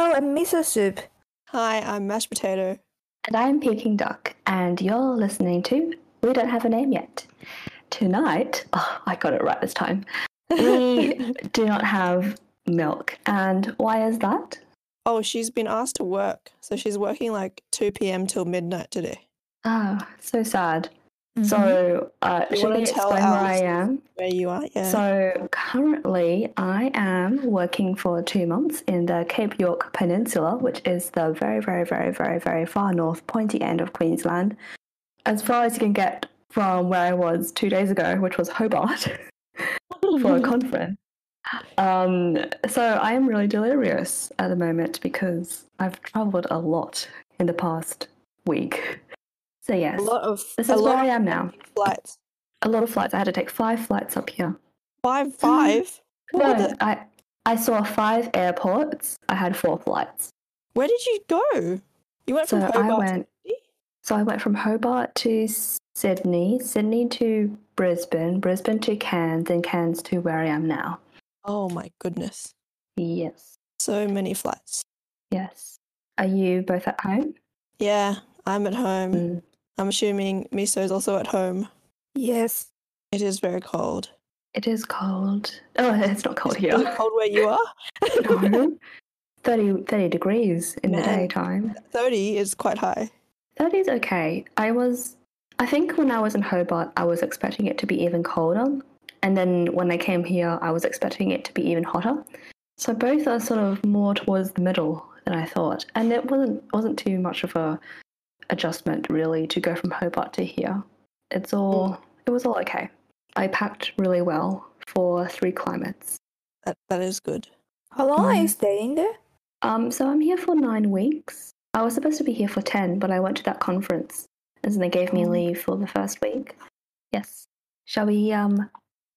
Hello, I'm miso soup. Hi, I'm mashed potato. And I'm Peking Duck, and you're listening to We Don't Have a Name Yet. Tonight, oh, I got it right this time. We do not have milk. And why is that? Oh, she's been asked to work. So she's working like 2 p.m. till midnight today. Oh, so sad. Mhm. So, uh, You should we tell explain where I am? Where you are? Yeah. So, currently, I am working for two months in the Cape York Peninsula, which is the very, very, very, very, very far north, pointy end of Queensland. As far as you can get from where I was two days ago, which was Hobart, for a conference. Um, so, I am really delirious at the moment because I've traveled a lot in the past week. So, yes, a lot of this is where I am now. flights. A lot of flights. I had to take five flights up here. Five, five. What No, I I saw five airports. I had four flights. Where did you go? You went So from I went- to? So I went from Hobart to Sydney, Sydney to Brisbane, Brisbane to Cairns, and Cairns to where I am now. Oh my goodness. Yes, So many flights. yes. Are you both at home? Yeah, I'm at home. Mm. I'm assuming Miso is also at home. Yes. It is very cold. It is cold. Oh, it's not cold here. cold where you are? no. 30, 30 degrees in the daytime. 30 is quite high. 30 is okay. I was, I think when I was in Hobart, I was expecting it to be even colder. And then when I came here, I was expecting it to be even hotter. So both are sort of more towards the middle than I thought. And it wasn't wasn't too much of a adjustment really to go from Hobart to here. It's all it was all okay. I packed really well for three climates. That that is good. How long are you Mm. staying there? Um, so I'm here for nine weeks. I was supposed to be here for ten, but I went to that conference, and so they gave me Oh. leave for the first week. Yes. Shall we um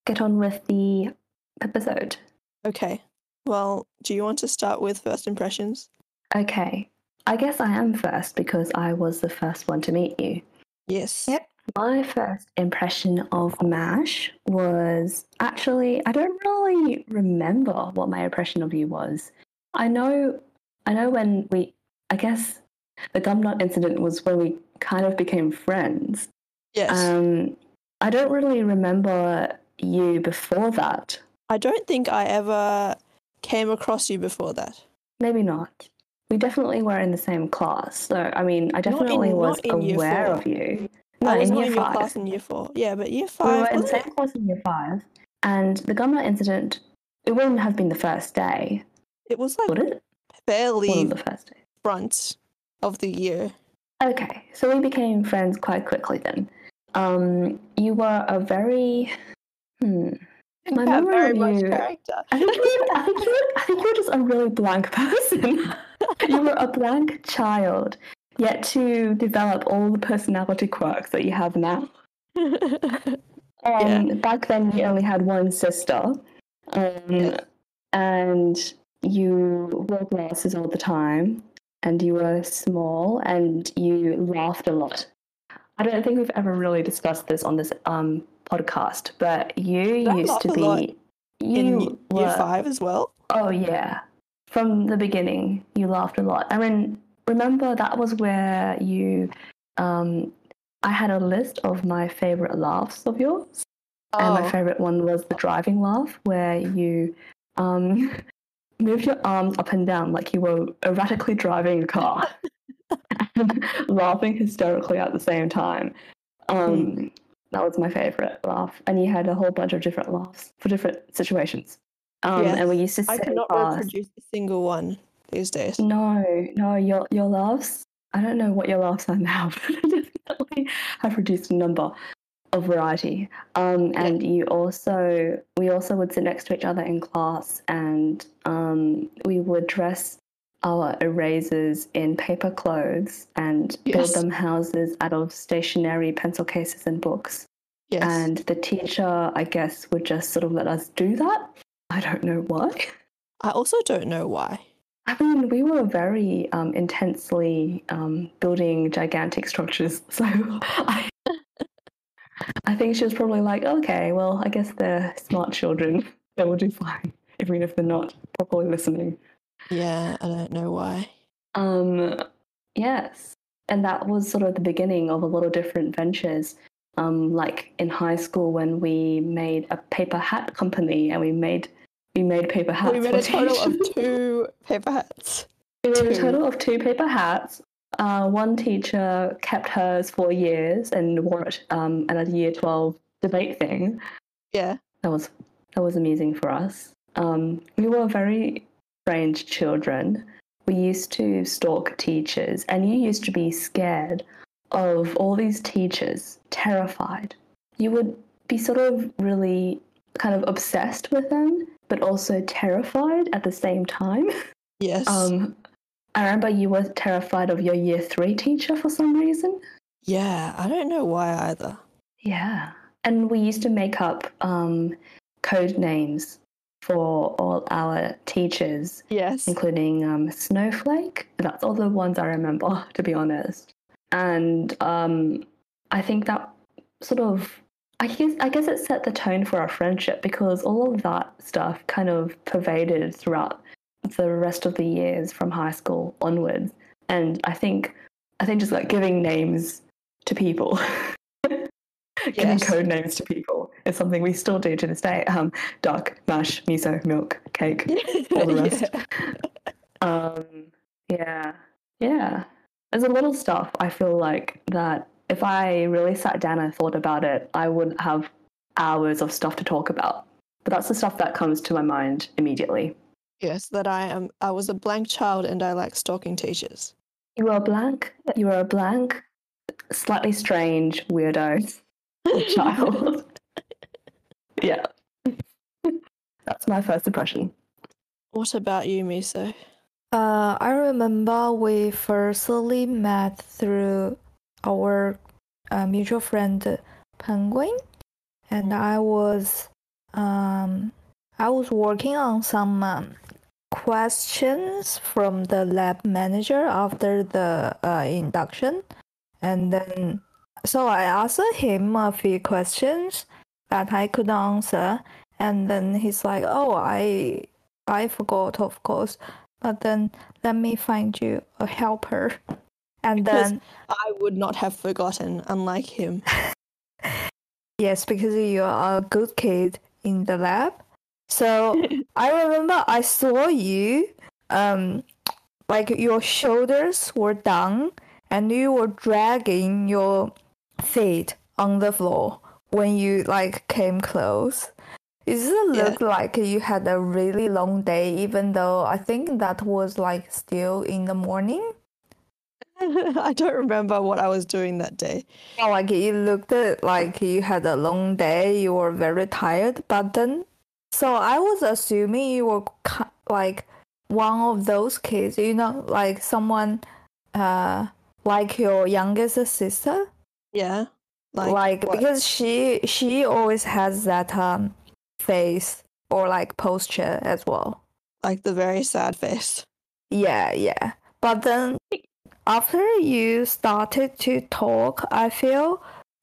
get on with the episode? Okay. Well, do you want to start with first impressions? Okay. I guess I am first because I was the first one to meet you. Yes. Yep. My first impression of MASH was actually I don't really remember what my impression of you was. I know I know when we I guess the gumnut incident was when we kind of became friends. Yes. Um I don't really remember you before that. I don't think I ever came across you before that. Maybe not. We definitely were in the same class. So I mean I definitely was in year aware of you. I No, was in not year in your five. class in year four. Yeah, but year five. We were in the same class in year five, and the Gumnut incident, it wouldn't have been the first day, it? was like would it? Fairly the first days. front of the year. Okay, so we became friends quite quickly then. Um, you were a very, hmm. My Yeah, memory very much you- character. I think you, I think you, I think you're just a really blank person. you were a blank child, yet to develop all the personality quirks that you have now. Um, Back then, you only had one sister, um, and you wore glasses all the time, and you were small, and you laughed a lot. I don't think we've ever really discussed this on this um, podcast, but you I used to be. You in y- year were- five as well. Oh yeah. From the beginning, you laughed a lot. I mean, remember that was where you um I had a list of my favorite laughs of yours. And my Oh, favorite one was the driving laugh where you um moved your arms up and down like you were erratically driving a car and laughing hysterically at the same time. Um that was my favorite laugh. And you had a whole bunch of different laughs for different situations. Um, Yes. and we used to I cannot fast. reproduce a single one these days. No, no, your your laughs. I don't know what your laughs are now, but I definitely have produced a number of variety. Um, and you also, we also would sit next to each other in class, and um, we would dress our erasers in paper clothes and Yes. build them houses out of stationery, pencil cases, and books. Yes. And the teacher, I guess, would just sort of let us do that. I don't know why. I also don't know why. I mean, we were very um, intensely um, building gigantic structures, so I, I think she was probably like, okay, well, I guess they're smart children. They will do fine, even if they're not properly listening. Yeah, I don't know why. Um, yes, and that was sort of the beginning of a lot of different ventures. Um, like in high school when we made a paper hat company and we made we made paper hats. we made a total of two paper hats. We made a total of two paper hats. Uh, one teacher kept hers for years and wore it um, at a year twelve debate thing. Yeah. That was that was amusing for us. Um, we were very strange children. We used to stalk teachers, and you used to be scared of all these teachers, terrified. You would be sort of really kind of obsessed with them, but also terrified at the same time. Yes. Um, I remember you were terrified of your year three teacher for some reason. yeah, I don't know why either. Yeah. And we used to make up um, code names for all our teachers, Yes. including um, Snowflake. That's all the ones I remember, to be honest. And um, I think that sort of, I guess, I guess it set the tone for our friendship because all of that stuff kind of pervaded throughout the rest of the years from high school onwards. And I think, I think just like giving names to people. Giving Yes. code names to people is something we still do to this day. Um, duck, mash, miso, milk, cake, all the rest. Yeah. Um, yeah, yeah. There's a little stuff I feel like that if I really sat down and thought about it, I wouldn't have hours of stuff to talk about. But that's the stuff that comes to my mind immediately. Yes, that I am. I was a blank child and I like stalking teachers. You are blank. You are a blank, slightly strange weirdo child. Yeah. That's my first impression. What about you, Miso? Uh, I remember we firstly met through our uh, mutual friend Penguin, and I was um, I was working on some um, questions from the lab manager after the uh, induction, and then so I asked him a few questions that I could answer, and then he's like, "Oh, I I forgot, of course." but then let me find you a helper. And Because- then, I would not have forgotten, unlike him. yes, because you are a good kid in the lab. So I remember I saw you, um, like your shoulders were down and you were dragging your feet on the floor when you like came close. It doesn't Yeah. look like you had a really long day, even though I think that was like still in the morning. I don't remember what I was doing that day. Yeah, like you looked like you had a long day, you were very tired, but then, so I was assuming you were like one of those kids, you know, like someone, uh, like your youngest sister, Yeah. Like, what? because she she always has that um face or like posture as well. like the very sad face. Yeah, yeah. But then after you started to talk, I feel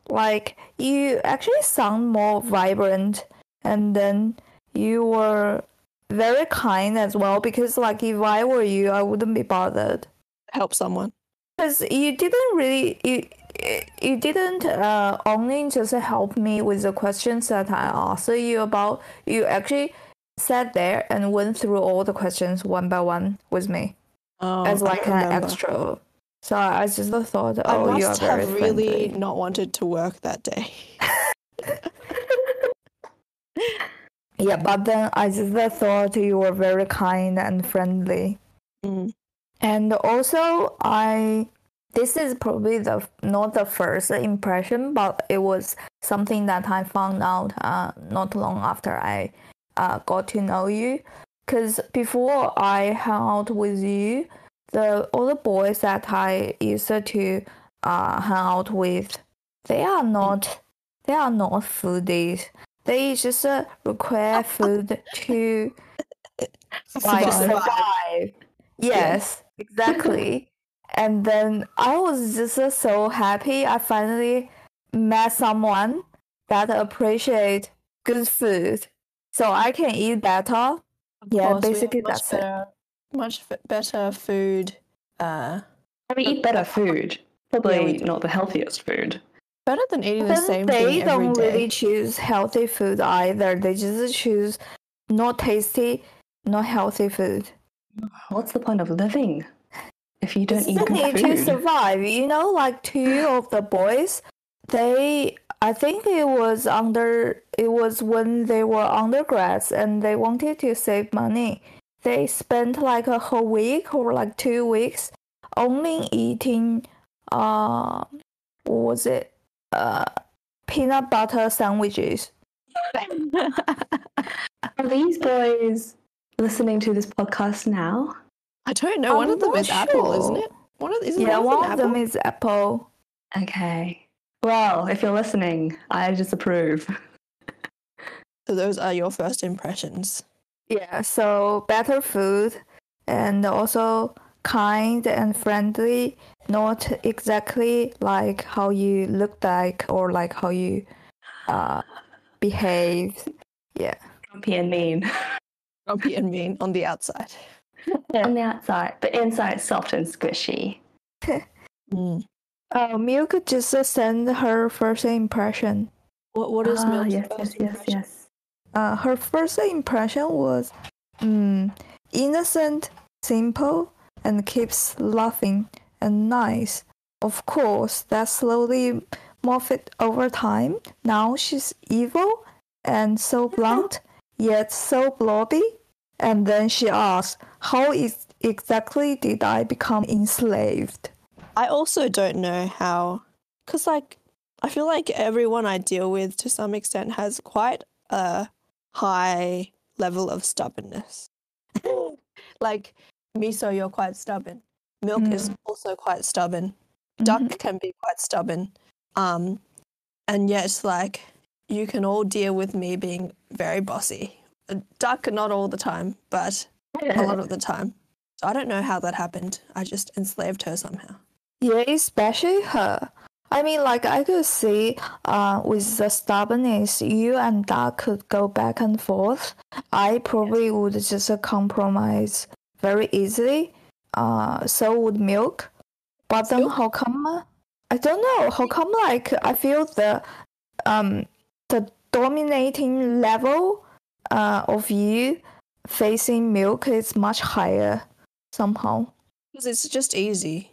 like you actually sound more vibrant and then you were very kind as well because like if I were you, I wouldn't be bothered. Help someone. Because you didn't really you you didn't uh, only just help me with the questions that I asked you about. You actually sat there and went through all the questions one by one with me Oh, as like an extra. So I just thought, oh, you are very have really friendly. not wanted to work that day. Yeah, but then I just thought you were very kind and friendly. Mm. And also, I this is probably the not the first impression, but it was something that I found out uh, not long after I uh, got to know you. Because before I hung out with you, the all the boys that I used to uh, hang out with, they are not they are not foodies. They just uh, require food to like Survive. survive. Yes, exactly. And then I was just uh, so happy I finally met someone that appreciate good food, so I can eat better. Of Yeah, course, basically much that's it. much f- better food. Uh, We eat better food. Probably Yeah, not the healthiest food. better than eating the Then same they thing every don't day. really choose healthy food either. They just choose not tasty, not healthy food. What's the point of living if you don't eat good need to survive. You know, like two of the boys, they I think it was under it was when they were undergrads and they wanted to save money. They spent like a whole week or like two weeks only eating uh what was it? Uh peanut butter sandwiches. Are these boys listening to this podcast now? I don't know. One I'm of them not is Apple, isn't it? One of isn't Yeah, one one of them is apple. Okay. Well, if you're listening, I disapprove. So those are your first impressions. Yeah, so better food and also kind and friendly, not exactly like how you look like or like how you uh behave. Yeah. Grumpy and mean. Grumpy and mean on the outside. On the outside, but inside soft and squishy. Mm. Uh, Milk just sent her first impression. What what is ah, Milk's yes, first yes, yes, impression? yes. Uh, her first impression was mm, innocent, simple, and keeps laughing and nice. Of course, that slowly morphed over time. Now she's evil and so blunt, yet so blobby. And then she asks, How is exactly did I become enslaved? I also don't know how, because like I feel like everyone I deal with to some extent has quite a high level of stubbornness. like miso, you're quite stubborn. Milk is also quite stubborn. Duck Mhm. can be quite stubborn. Um, and yet like you can all deal with me being very bossy. Duck, not all the time, but a lot of the time. So I don't know how that happened. I just enslaved her somehow. Yeah, especially her. I mean, like I could see, uh, with the stubbornness, you and Doc could go back and forth. I probably would just compromise very easily. Uh, so would Milk. But then Milk? how come? I don't know. How come? Like I feel the, um, the dominating level, uh, of you facing Milk is much higher somehow. Because it's just easy,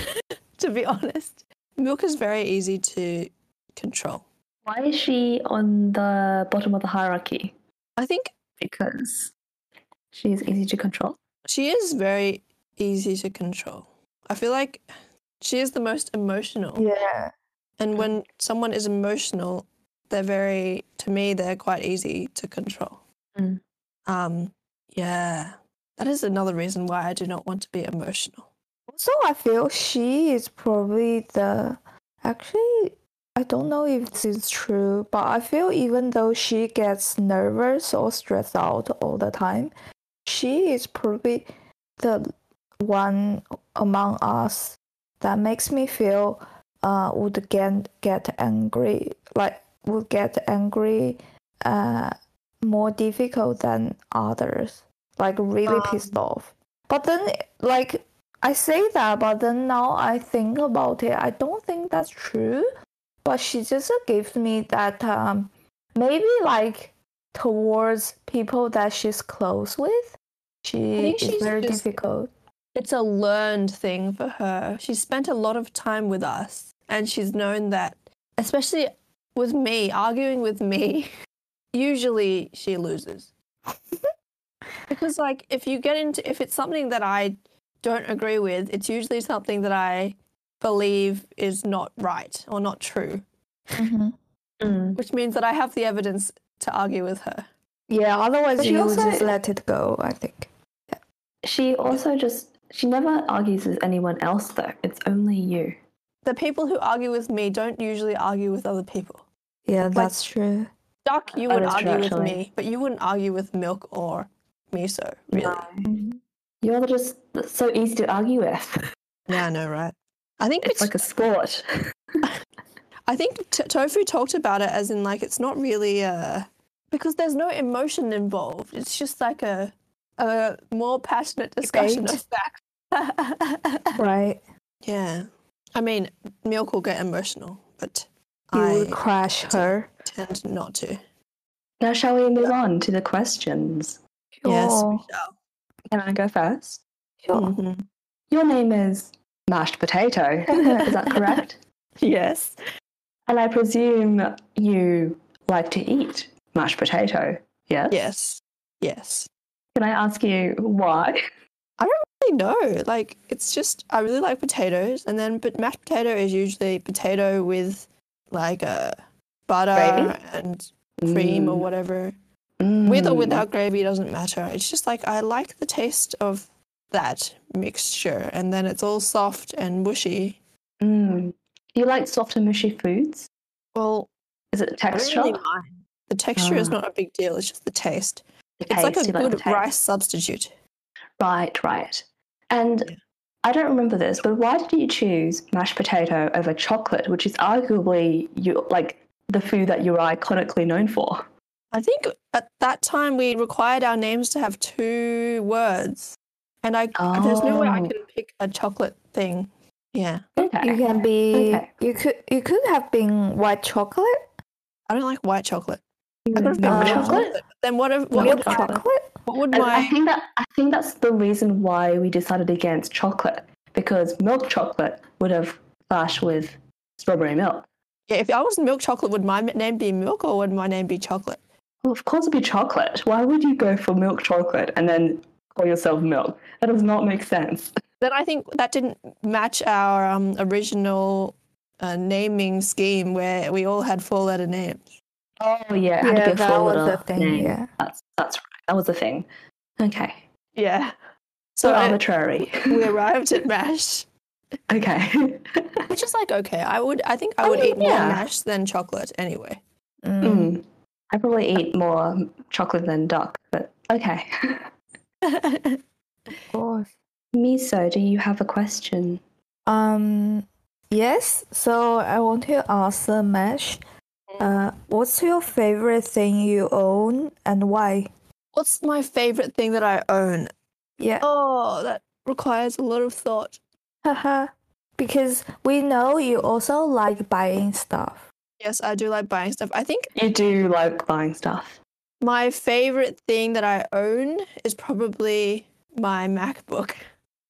to be honest. Milk is very easy to control. Why is she on the bottom of the hierarchy? I think Because she is easy to control. she is very easy to control. I feel like she is the most emotional. Yeah. And when someone is emotional, they're very, to me, they're quite easy to control. Mm. Um, yeah, that is another reason why I do not want to be emotional. Also, I feel she is probably the. Actually, I don't know if this is true, but I feel even though she gets nervous or stressed out all the time, she is probably the one among us that makes me feel uh would get get angry like would get angry uh more difficult than others. Like really Um. pissed off. But then like i say that but then now i think about it i don't think that's true. But she just gives me that um maybe like towards people that she's close with. She is she's very just- difficult. It's a learned thing for her. She spent a lot of time with us, and she's known that, especially with me, arguing with me, usually she loses. because, like, if you get into, if it's something that I don't agree with, it's usually something that I believe is not right or not true, Mhm. Mm. which means that I have the evidence to argue with her. Yeah, otherwise But she you would also- just let it go, I think. She also just she never argues with anyone else though. It's only you. The people who argue with me don't usually argue with other people. Yeah, that's true. Duck, you That would is true, argue with actually. me, but you wouldn't argue with milk or miso, really. No. You're just so easy to argue with. Yeah, I know, right? I think It's like a sport. I think t- Tofu talked about it as in like it's not really uh because there's no emotion involved. It's just like a a more passionate discussion Debate. of facts. Right. yeah. I mean, Milk will get emotional, but You I would crush her. tend not to. Now, shall we move on to the questions? Yes, we shall. Can I go first? Sure. Mhm. Your name is mashed potato. is that correct? Yes. And I presume you like to eat mashed potato. Yes. Yes. Yes. Can I ask you why? I don't really know. Like it's just I really like potatoes, and then but mashed potato is usually potato with like a butter Gravy? and cream or Mm, whatever. With or mm. without gravy doesn't matter. It's just like I like the taste of that mixture, and then it's all soft and mushy. Mm. Do you like soft and mushy foods? Well, Is it don't texture? really. The texture is Ah. not a big deal. It's just the taste. The It's like a good taste. rice substitute. Right, right. And Yeah. I don't remember this, but why did you choose mashed potato over chocolate, which is arguably you like the food that you're iconically known for? I think at that time we required our names to have two words, and I there's no way I Oh. can pick a chocolate thing. Yeah, Okay. You can be. Okay. You could. You could have been white chocolate. I don't like white chocolate. I could have been Milk Uh, chocolate? But then what? If, what Milk would chocolate. What would And I think that I think that's the reason why we decided against chocolate because milk chocolate would have clashed with strawberry milk. yeah? If I was milk chocolate, would my name be milk or would my name be chocolate? Well, of course, it'd be chocolate. Why would you go for milk chocolate and then call yourself milk? That does not make sense. Then I think that didn't match our um, original uh, naming scheme where we all had four letter names. Oh yeah, it had to Yeah, be a that was four-letter the thing. name. Yeah. That's that's right. That was the thing. Okay. Yeah. So So it- arbitrary. we arrived at mash, okay. which is like okay. I would. I think I I would mean, eat more yeah. mash than chocolate anyway. Mm. Mm. I probably eat more chocolate than duck, but okay. Of course. Miso, do you have a question? Um. Yes. So I want to ask Mesh. Uh, what's your favorite thing you own and why? What's my favorite thing that I own? Yeah. Oh, that requires a lot of thought. Haha. because we know you also like buying stuff. Yes, I do like buying stuff. I think You do like buying stuff. my favorite thing that I own is probably my MacBook.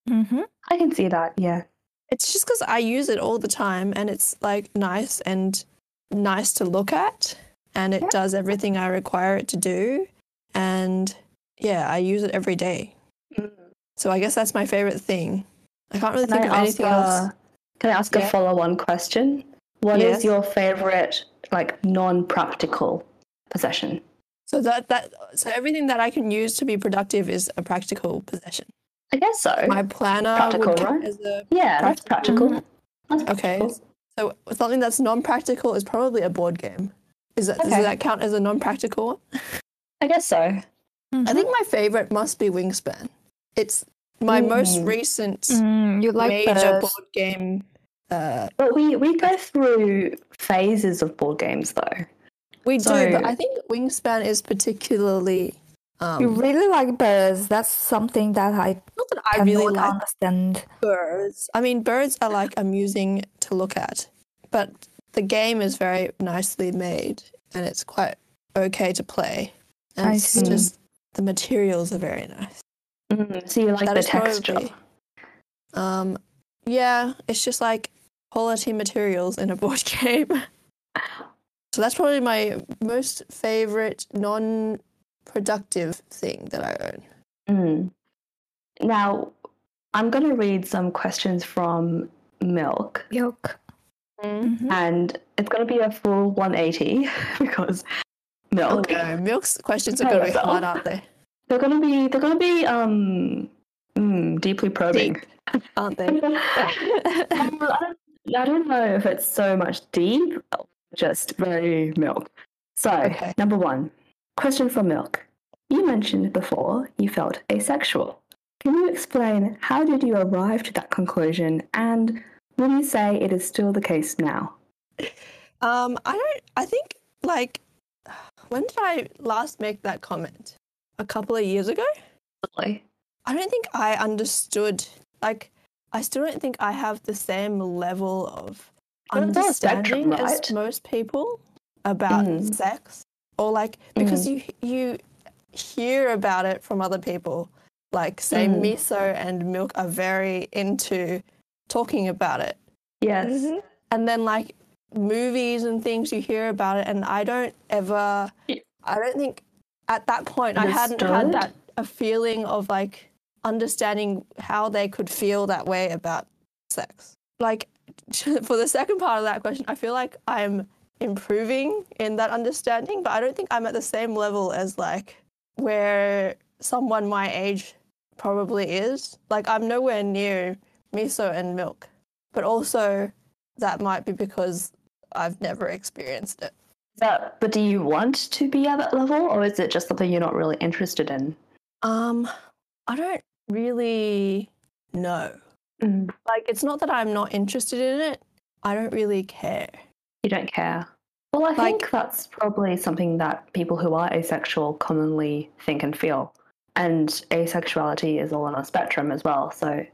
Mm-hmm. I can see that, yeah. It's just because I use it all the time and it's like nice and nice to look at and it Yeah. does everything I require it to do. And yeah, I use it every day. Mm-hmm. So I guess that's my favorite thing. I can't really Can think I of ask anything else. can I ask Yeah. a follow-on question? What is Yes. your favorite like non-practical possession? So that that so everything that I can use to be productive is a practical possession. I guess so. My planner Practical, would count right? as a yeah, that's practical. practical. Mm-hmm. That's okay. practical. So something that's non-practical is probably a board game. Is that does that count as a non-practical? one? I guess so. I think my favorite must be Wingspan. It's my most Mm. recent Mm, you like major birds. board game. Uh, But we we go through phases of board games though. we do, but I think Wingspan is particularly. Um, You really like birds. That's something that I not that I really like understand. birds. I mean, birds are like amusing to look at, but the game is very nicely made and it's quite okay to play. And I it's see. just the materials are very nice. Mm, so you like That the texture. probably- Um, yeah, it's just like quality materials in a board game. so that's probably my most favorite non-productive thing that I own. Mm. Now, I'm going to read some questions from Milk, Milk. Mhm. and it's going to be a full 180 because Milk. no, Milk's questions are going to be hard, aren't they? They're going to be they're going to be um mm, deeply probing. Aren't they? Um, I, don't, I don't know if it's so much deep, just very milk. So, Okay. number one, question from Milk. You mentioned before you felt asexual. Can you explain how did you arrive to that conclusion, and would you say it is still the case now? Um, I don't. I think like when did I last make that comment? A couple of years ago. Constantly. I don't think I understood. Like, I still don't think I have the same level of On the spectrum, understanding as most people about Mm. sex, or like because you you hear about it from other people. Like, say, Mm. miso and milk are very into talking about it, Yes. and then like movies and things you hear about it, and I don't ever. I don't think at that point I hadn't had that a feeling of like understanding how they could feel that way about sex. Like for the second part of that question, I feel like I'm improving in that understanding, but I don't think I'm at the same level as like where someone my age probably is. Like I'm nowhere near miso and milk, but also that might be because I've never experienced it. That, but do you want to be at that level, or is it just something you're not really interested in? Um, I don't really know. Mm. Like, it's not that I'm not interested in it. I don't really care. You don't care. Well, I Like- think that's probably something that people who are asexual commonly think and feel. And asexuality is all on a spectrum as well. So,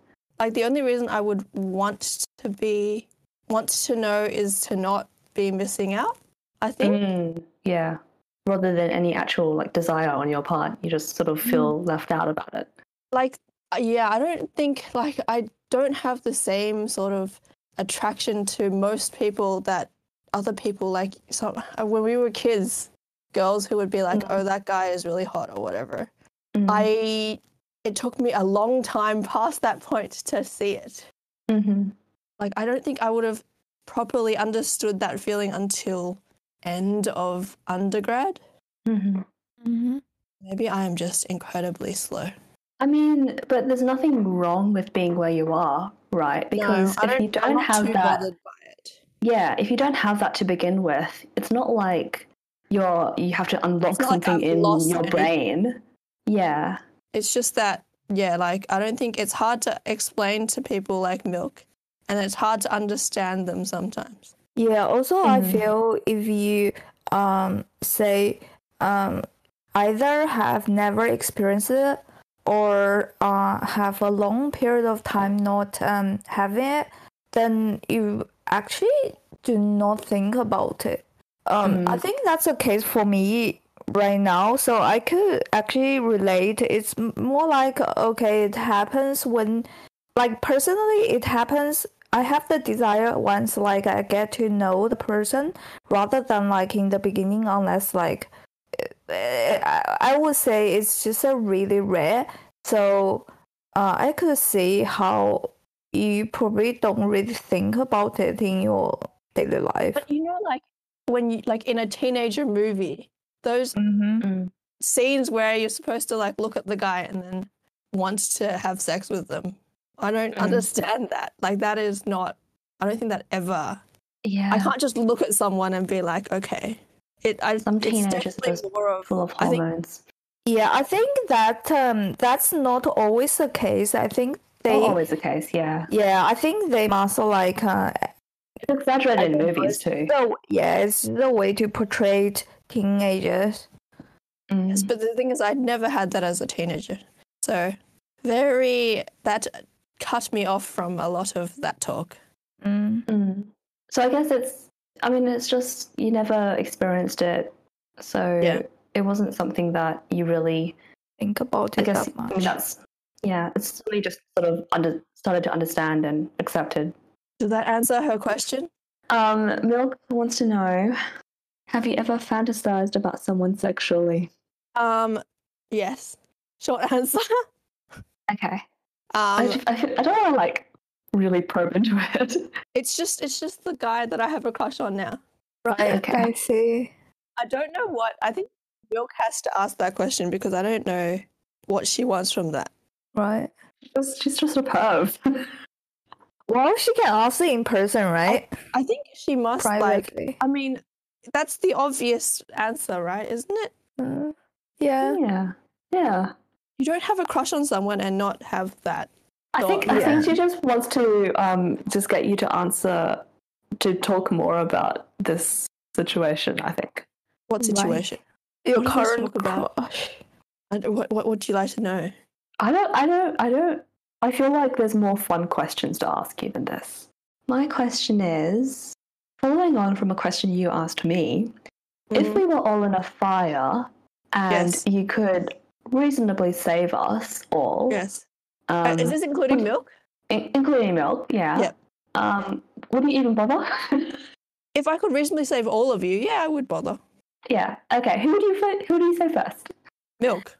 Like, the only reason I would want to be, want to know is to not be missing out. I think. mm, yeah. Rather than any actual like desire on your part, you just sort of feel left out about it. like uh, yeah i don't think like i don't have the same sort of attraction to most people that other people like so uh, when we were kids girls who would be like Mhm. oh that guy is really hot or whatever Mm. i it took me a long time past that point to see it Mhm. Like i don't think i would have properly understood that feeling until end of undergrad Mhm. Mm-hmm. maybe i am just incredibly slow I mean, but there's nothing wrong with being where you are, right? Because No, if you I'm don't not have too that, by it yeah, if you don't have that to begin with, it's not like you're you have to unlock not like something in your anything. brain. Yeah. It's just that, yeah, like I don't think it's hard to explain to people like milk, and it's hard to understand them sometimes. Yeah, also I Mhm. feel if you um say um either have never experienced it or uh have a long period of time not um having it, then you actually do not think about it. Um I Mhm. think that's the case for me right now, so I could actually relate. It's more like okay, it happens when like personally it happens i have the desire once like i get to know the person rather than like in the beginning unless like eh, i I would say it's just a really rare so uh, i could see how you probably don't really think about it in your daily life But you know, like when you like in a teenager movie, those mm-hmm. Mm. scenes where you're supposed to like look at the guy and then want to have sex with them. I don't Mm. understand that. Like that is not. I don't think that ever. Yeah. I can't just look at someone and be like, okay. It. I. Some it's teenagers are definitely just more of. full of I think hormones. yeah i think that um that's not always the case i think they Not always the case, yeah. yeah i think they must like uh, It's exaggerated in movies too. So yeah, it's the way to portray teenagers. Mm. Yes, but the thing is, I'd never had that as a teenager. So, very, that cut me off from a lot of that talk. Mm. Mm. So I guess it's. I mean, it's just you never experienced it, so Yeah. it wasn't something that you really. Think about I guess that I mean, that's yeah. It's something you just sort of under started to understand and accepted. Did that answer her question? Um, Milk wants to know: Have you ever fantasized about someone sexually? Um, yes. Short answer. Okay. Um, I, I, I don't want to like really probe into it. it's just, it's just the guy that I have a crush on now. Right, okay. I see. I don't know what. I think Milk has to ask that question because I don't know what she wants from that. Right. She's, she's just a perv. Well, she can ask it in person, right? I think she must like. I mean, that's the obvious answer, right? Isn't it? Uh, yeah. yeah. Yeah. You don't have a crush on someone and not have that. I thought, think I think she just wants to um just get you to answer to talk more about this situation. I think. What Right. situation? Your What you guys current talk about? crush. And what, what would you like to know? I don't, I don't, I don't. I feel like there's more fun questions to ask you than this. My question is following on from a question you asked me if Mhm. we were all in a fire and Yes. you could reasonably save us all, Yes. Uh, um, is this including would- milk? in- including milk, yeah. Yep. Um, would you even bother? If I could reasonably save all of you, yeah, I would bother. yeah. Okay. Who do you who do you say first? Milk.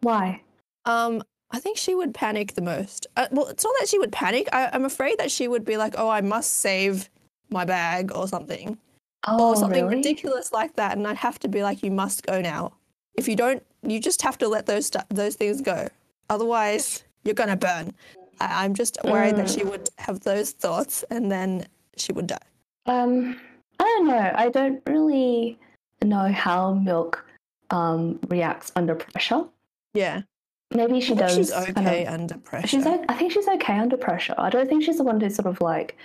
Why? Um, I think she would panic the most. Uh, well, it's not that she would panic. I, I'm afraid that she would be like, "Oh, I must save my bag or something, Oh, or something really? ridiculous like that," and I'd have to be like, "You must go now. If you don't, you just have to let those stu- those things go. Otherwise, you're gonna burn." I, I'm just worried that Mm. she would have those thoughts and then she would die. Um, I don't know. I don't really know how milk um reacts under pressure. Yeah, Maybe she does. she's kind of- okay under pressure. She's. I think she's okay under pressure. I don't think she's the one who sort of like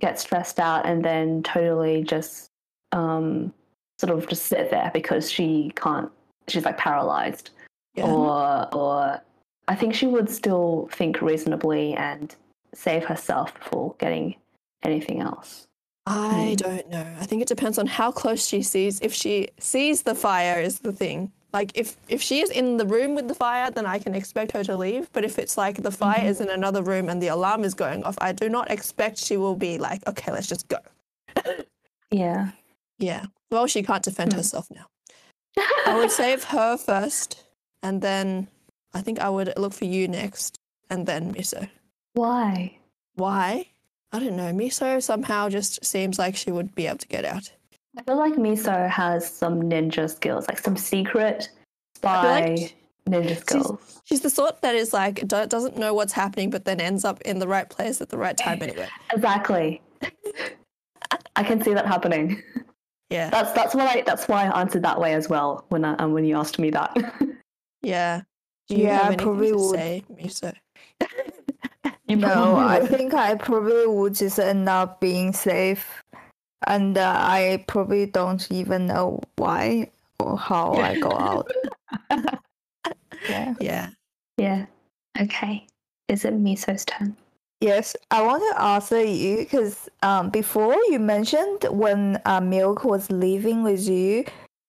gets stressed out and then totally just um sort of just sit there because she can't. She's like paralyzed, yeah. or or I think she would still think reasonably and save herself before getting anything else. I Mm. don't know. I think it depends on how close she sees. If she sees the fire, is the thing. Like if if she is in the room with the fire, then I can expect her to leave. But if it's like the fire Mhm. is in another room and the alarm is going off, I do not expect she will be like, okay, let's just go. Yeah. Yeah. Well, she can't defend Hmm. herself now. I would save her first, and then I think I would look for you next, and then Miso. Why? Why? I don't know. Miso somehow just seems like she would be able to get out. I feel like Miso has some ninja skills, like some secret spy like ninja skills. She's the sort that is like do- doesn't know what's happening, but then ends up in the right place at the right time anyway. Exactly. I can see that happening. Yeah, That's that's why I, that's why I answered that way as well when I, um, when you asked me that. yeah. Do you Yeah, have I probably to would. say, Miso? you No, probably I think I probably would just end up being safe, and uh, I probably don't even know why or how I go out. yeah. Yeah. Yeah. Okay. Is it Miso's turn? Yes, I want to answer you because um, before you mentioned when uh, Milk was living with you,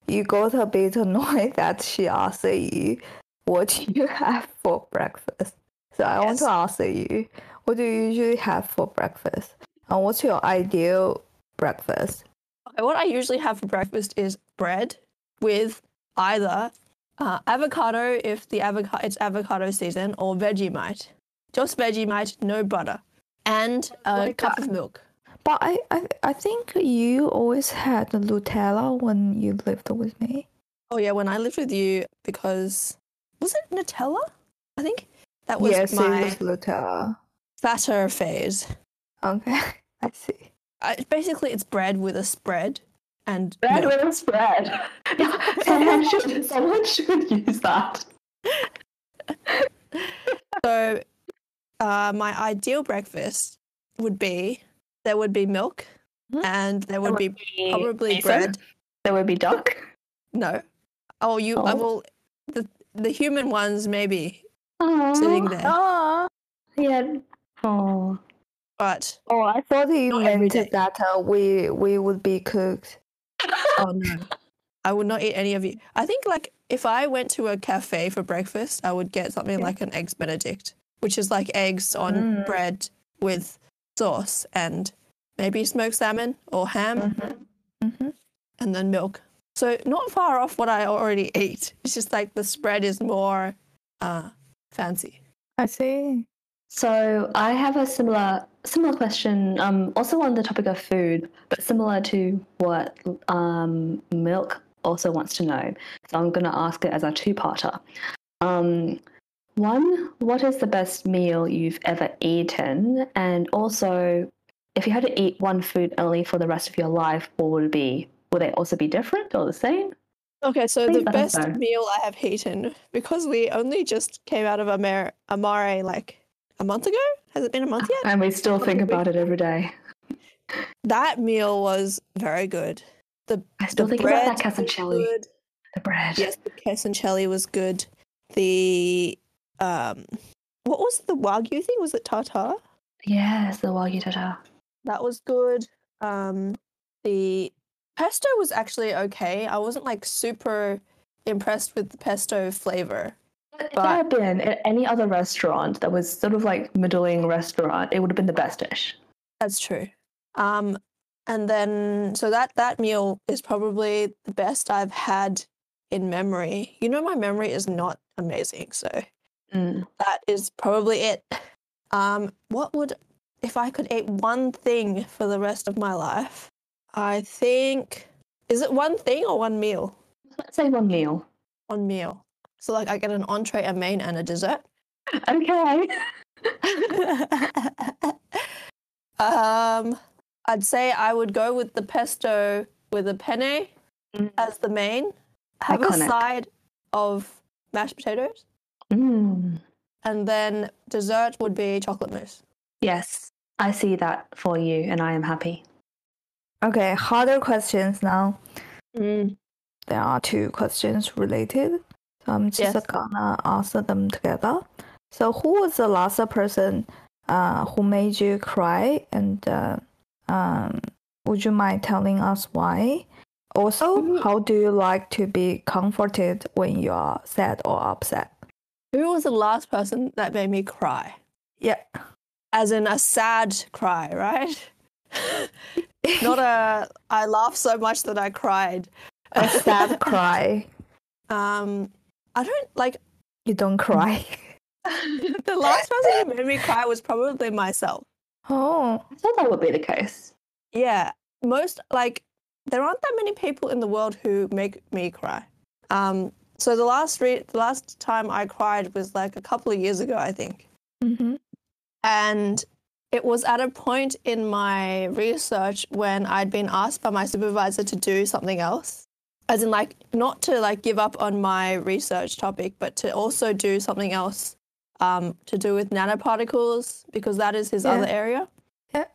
you got a bit annoyed that she asked you, "What do you have for breakfast?" So I want to ask you, what do you usually have for breakfast? And what's your ideal breakfast? Okay, what I usually have for breakfast is bread with either uh, avocado if the avocado it's avocado season or Vegemite. Just veggie, Vegemite, no butter, and a Like cup that. of milk. But I, I, I think you always had Nutella when you lived with me. Oh yeah, when I lived with you, because was it Nutella? I think that was yes, my it was Nutella. fatter phase. Okay, I see. I, basically, it's bread with a spread and Bread milk. with a spread. someone should someone should use that. So, uh, my ideal breakfast would be there would be milk, Mhm. and there would be probably Miso? bread. There would be duck. No, oh, you. I Oh. will. The the human ones maybe Oh, sitting there, Oh, Yeah. Oh. but oh, I thought you Not every meant that uh, we we would be cooked. oh no, I would not eat any of you. I think like if I went to a cafe for breakfast, I would get something Yeah. like an eggs Benedict, which is like eggs on Mm. bread with sauce and maybe smoked salmon or ham. Mm-hmm. Mm-hmm. and then milk. So not far off what I already ate. It's just like the spread is more uh, fancy. I see. So I have a similar similar question, um, also on the topic of food, but similar to what um, Milk also wants to know. So I'm going to ask it as a two-parter. Um, one, what is the best meal you've ever eaten? And also, if you had to eat one food only for the rest of your life, what would it be? Would they also be different or the same? Okay, so Please the best know. meal I have eaten because we only just came out of Amare, Amare like a month ago. Has it been a month yet? And we still think about it every day. That meal was very good. The I still the think about that bread casoncelli. The bread. Yes, the quesadilla was good. The um, what was the wagyu thing? Was it tartar? Yes, the wagyu tartar. That was good. Um, the pesto was actually okay. I wasn't like super impressed with the pesto flavor. But If I had been at any other restaurant that was sort of like middling restaurant, it would have been the best dish. That's true. Um, and then so that that meal is probably the best I've had in memory. You know, my memory is not amazing, so Mm. that is probably it. Um, what would if I could eat one thing for the rest of my life? I think is it one thing or one meal? Let's say one meal. One meal. So like I get an entree, a main, and a dessert. Okay. um, I'd say I would go with the pesto with a penne Mm. as the main. Have a side of mashed potatoes, Mm. and then dessert would be chocolate mousse. Yes, I see that for you, and I am happy. Okay, harder questions now. Mm. There are two questions related. So I'm just Yes. gonna answer them together. So who was the last person uh, who made you cry and uh, um, would you mind telling us why? Also, Mhm. how do you like to be comforted when you are sad or upset? Who was the last person that made me cry? Yeah. As in a sad cry, right? Not a I laughed so much that I cried. a sad cry. Um, I don't like You don't cry. the last person who made me cry was probably myself. Oh, I thought that would be the case. Yeah, most like there aren't that many people in the world who make me cry. Um, so the last re- the last time I cried was like a couple of years ago, I think, hmm and it was at a point in my research when I'd been asked by my supervisor to do something else, as in like not to like give up on my research topic, but to also do something else um, to do with nanoparticles because that is his Yeah. other area yeah.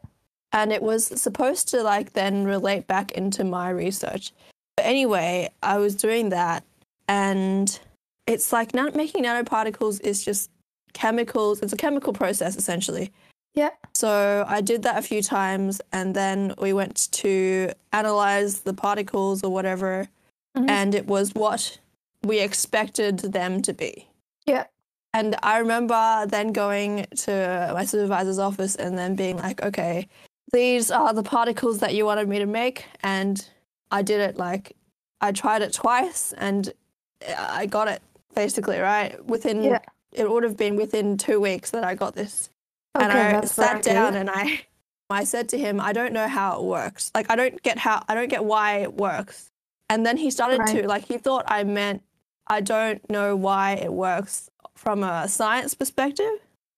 and it was supposed to like then relate back into my research. But anyway, I was doing that, and it's like nan- making nanoparticles is just chemicals. It's a chemical process essentially. Yeah. So I did that a few times, and then we went to analyze the particles or whatever, Mhm. and it was what we expected them to be. Yeah. And I remember then going to my supervisor's office and then being like, okay, these are the particles that you wanted me to make. And I did it like, I tried it twice and I got it basically, right? Within, Yeah. it would have been within two weeks that I got this. Okay, and I sat down and I, I said to him, I don't know how it works. Like, I don't get how, I don't get why it works. And then he started Right. to, like, he thought I meant, I don't know why it works from a science perspective.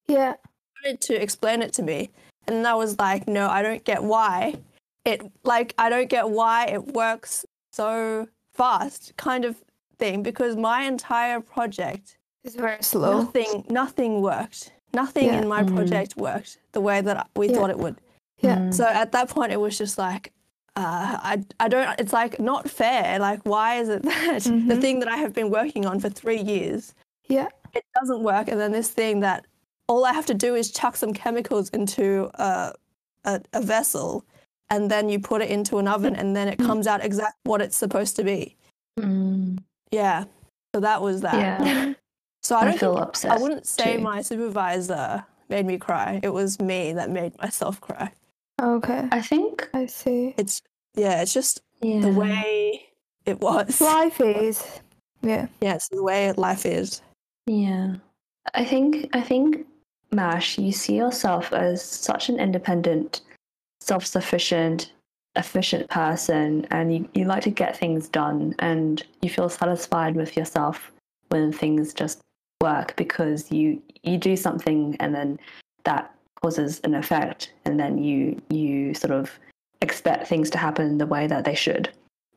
Yeah. He wanted to explain it to me. And I was like, no, I don't get why it, like, I don't get why it works so fast, kind of thing, because my entire project is very slow. nothing nothing worked nothing Yeah. in my Mhm. project worked the way that we Yeah. thought it would Yeah. Mm. so at that point it was just like uh, I, I don't it's like not fair like why is it that the Mhm. thing that i have been working on for three years Yeah. it doesn't work and then this thing that all i have to do is chuck some chemicals into a, a, a vessel and then you put it into an oven and then it Mm. comes out exact what it's supposed to be Mm. Yeah so that was that Yeah. so i I don't feel think upset. I wouldn't say too. my supervisor made me cry. It was me that made myself cry. Okay. I think I see. It's yeah, it's just yeah. the way it was. Life is. Yeah. Yeah, it's the way life is. Yeah. I think I think Mash, you see yourself as such an independent, self-sufficient, efficient person and you, you like to get things done and you feel satisfied with yourself when things just work because you you do something and then that causes an effect and then you you sort of expect things to happen the way that they should.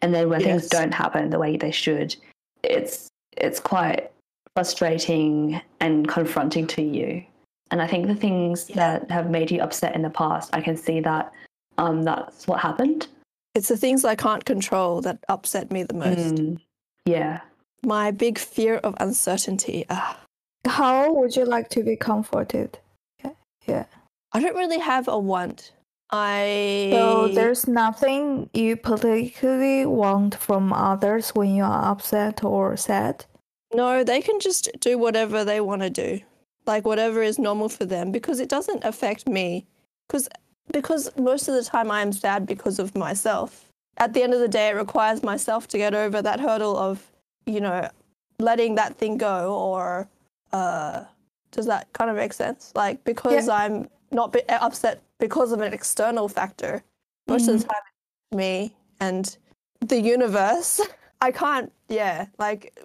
And then when things don't happen the way they should, it's it's quite frustrating and confronting to you. And I think the things Yeah. that have made you upset in the past, I can see that um, that's what happened. It's the things I can't control that upset me the most. Mm, yeah. My big fear of uncertainty. Ah, How would you like to be comforted? Yeah. yeah. I don't really have a want. I So there's nothing you particularly want from others when you are upset or sad. no, they can just do whatever they want to do, like whatever is normal for them, because it doesn't affect me. Because because most of the time I am sad because of myself. At the end of the day, it requires myself to get over that hurdle of you know letting that thing go, or uh, does that kind of make sense? Like because I'm not be- upset because of an external factor. Most of the time, it's me and the universe. I can't, yeah, like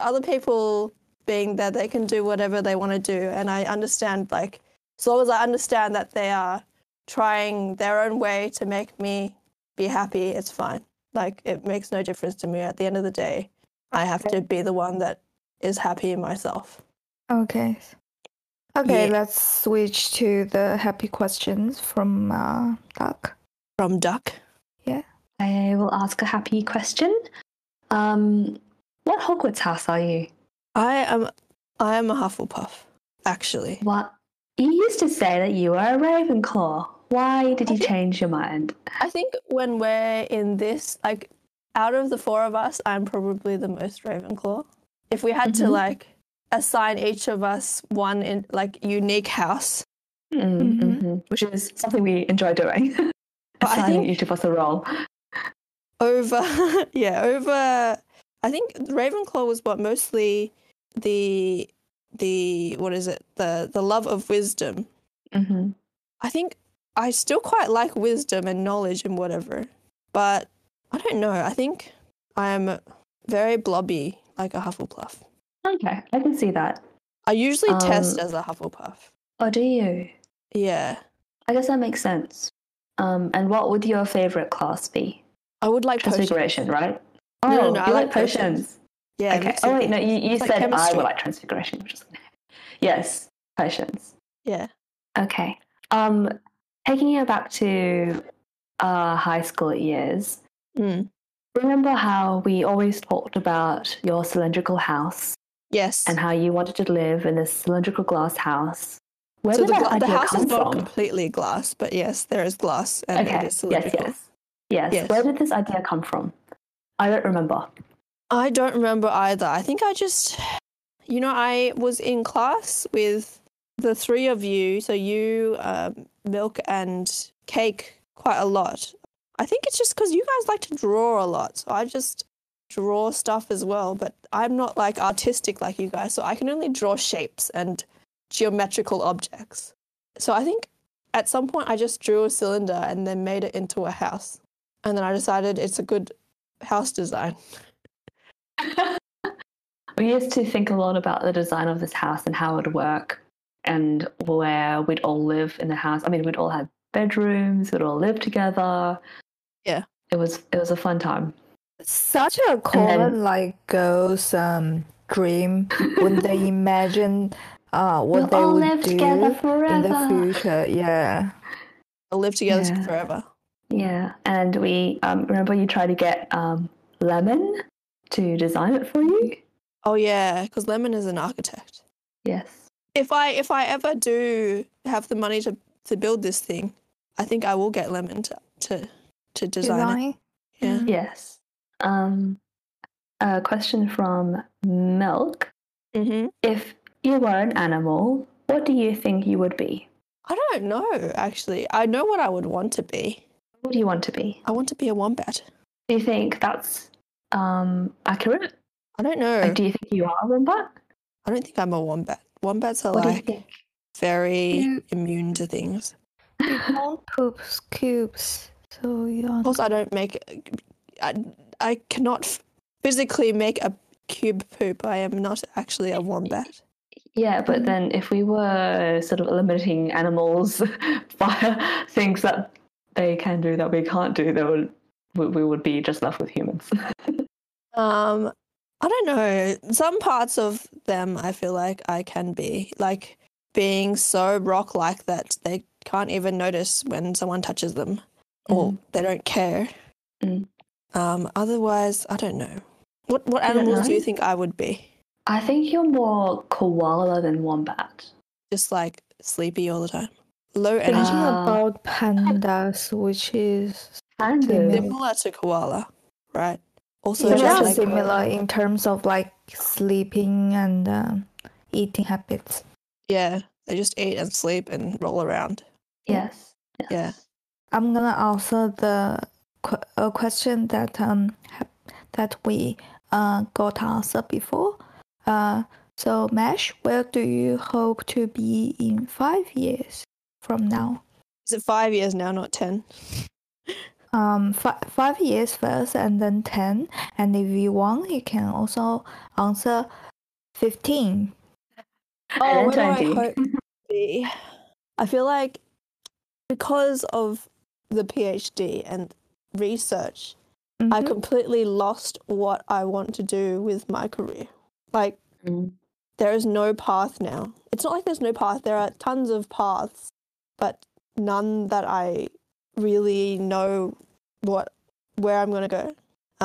other people being there, they can do whatever they want to do. And I understand, like, as long as I understand that they are trying their own way to make me be happy, it's fine. Like, it makes no difference to me. At the end of the day, I have to be the one that is happy in myself. Okay. Okay, Yeah. let's switch to the happy questions from uh, Duck. From Duck. Yeah. I will ask a happy question. Um, what Hogwarts house are you? I am, I am a Hufflepuff, actually. What? You used to say that you were a Ravenclaw. Why did you think- change your mind? I think when we're in this, like, out of the four of us, I'm probably the most Ravenclaw. If we had to Mhm. like assign each of us one in like unique house, Mm, Mhm. mhm, Which is something we enjoy doing. Assigning each of us a role. over yeah, over I think Ravenclaw was what mostly the the what is it? The the love of wisdom. hmm I think I still quite like wisdom and knowledge and whatever. But I don't know. I think I am very blobby like a Hufflepuff. Okay, I can see that. I usually test Um, as a Hufflepuff. Oh, do you? Yeah. I guess that makes sense. Um, and what would your favorite class be? I would like potions. Transfiguration, right? Oh, No, no, no, I like like potions. potions. Yeah. okay. Oh wait, no, you, you like said I would like transfiguration. Which is... Yes, potions. Yeah. Okay. Um, taking it back to our high school years. Mm. Remember how we always talked about your cylindrical house Yes. and how you wanted to live in this cylindrical glass house? Where so did the, that gla- the house come is not from? completely glass, but yes, there is glass and Okay, it is yes, yes. Yes. Yes. Where did this idea come from? I don't remember. I don't remember either. I think I just, you know, I was in class with the three of you, so you, um, Milk, and Cake, quite a lot. I think it's just because you guys like to draw a lot, so I just draw stuff as well. But I'm not like artistic like you guys, so I can only draw shapes and geometrical objects. So I think at some point I just drew a cylinder and then made it into a house, and then I decided it's a good house design. we used to think a lot about the design of this house and how it would work and where we'd all live in the house. I mean, we'd all have bedrooms, we'd all live together. Yeah. It was it was a fun time. Such a common like girls um dream when they imagine uh what we'll they all would live do together in the future. Yeah. I'll live together Yeah. forever. Yeah. And we um, remember you tried to get um, Lemon to design it for you? Oh yeah, because Lemon is an architect. Yes. If I if I ever do have the money to to build this thing, I think I will get Lemon to to, to design, Design. it. Yeah. Yes. Um, a question from Milk. hmm If you were an animal, what do you think you would be? I don't know actually. I know what I would want to be. What do you want to be? I want to be a wombat. Do you think that's um, accurate? I don't know. Like, do you think you are a wombat? I don't think I'm a wombat. Wombats are What like very You- immune to things. You don't poop cubes, so you're Plus, I don't make. I, I cannot f- physically make a cube poop. I am not actually a wombat. Yeah, but then if we were sort of eliminating animals via things that they can do that we can't do, then would, we, we would be just left with humans. Um, I don't know. Some parts of them I feel like I can be like being so rock like that they can't even notice when someone touches them or they don't care. Mm. Um, otherwise, I don't know. What what You don't animals do you think I would be? I think you're more koala than wombat. Just like sleepy all the time. Low Thinking energy. Ah. about pandas, which is Pandas. Similar to koala, right? Also yeah, just like similar in terms of like sleeping and um, eating habits. yeah, they just eat and sleep and roll around. Yes. yes. Yeah. I'm gonna answer the que- a question that um ha- that we uh got answered before. Uh, so Mesh, where do you hope to be in five years from now? Is it five years now, not ten? Um, fi- five years first, and then ten. And if you want, you can also answer fifteen. Oh, And where do I 20. hope to be? I feel like because of the PhD and research, I Mhm. completely lost what I want to do with my career. Like, Mm. there is no path now. It's not like there's no path, there are tons of paths, but none that I really know what where I'm going to go.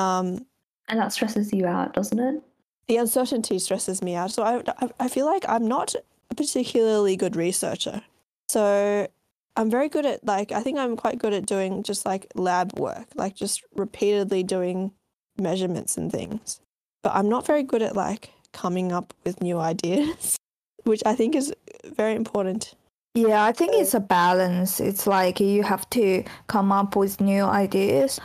Um, And that stresses you out, doesn't it? the uncertainty stresses me out. So I, I, I feel like I'm not a particularly good researcher. So I'm very good at like I think I'm quite good at doing just like lab work, like just repeatedly doing measurements and things. But I'm not very good at like coming up with new ideas, which I think is very important. Yeah, I think it's a balance. It's like you have to come up with new ideas.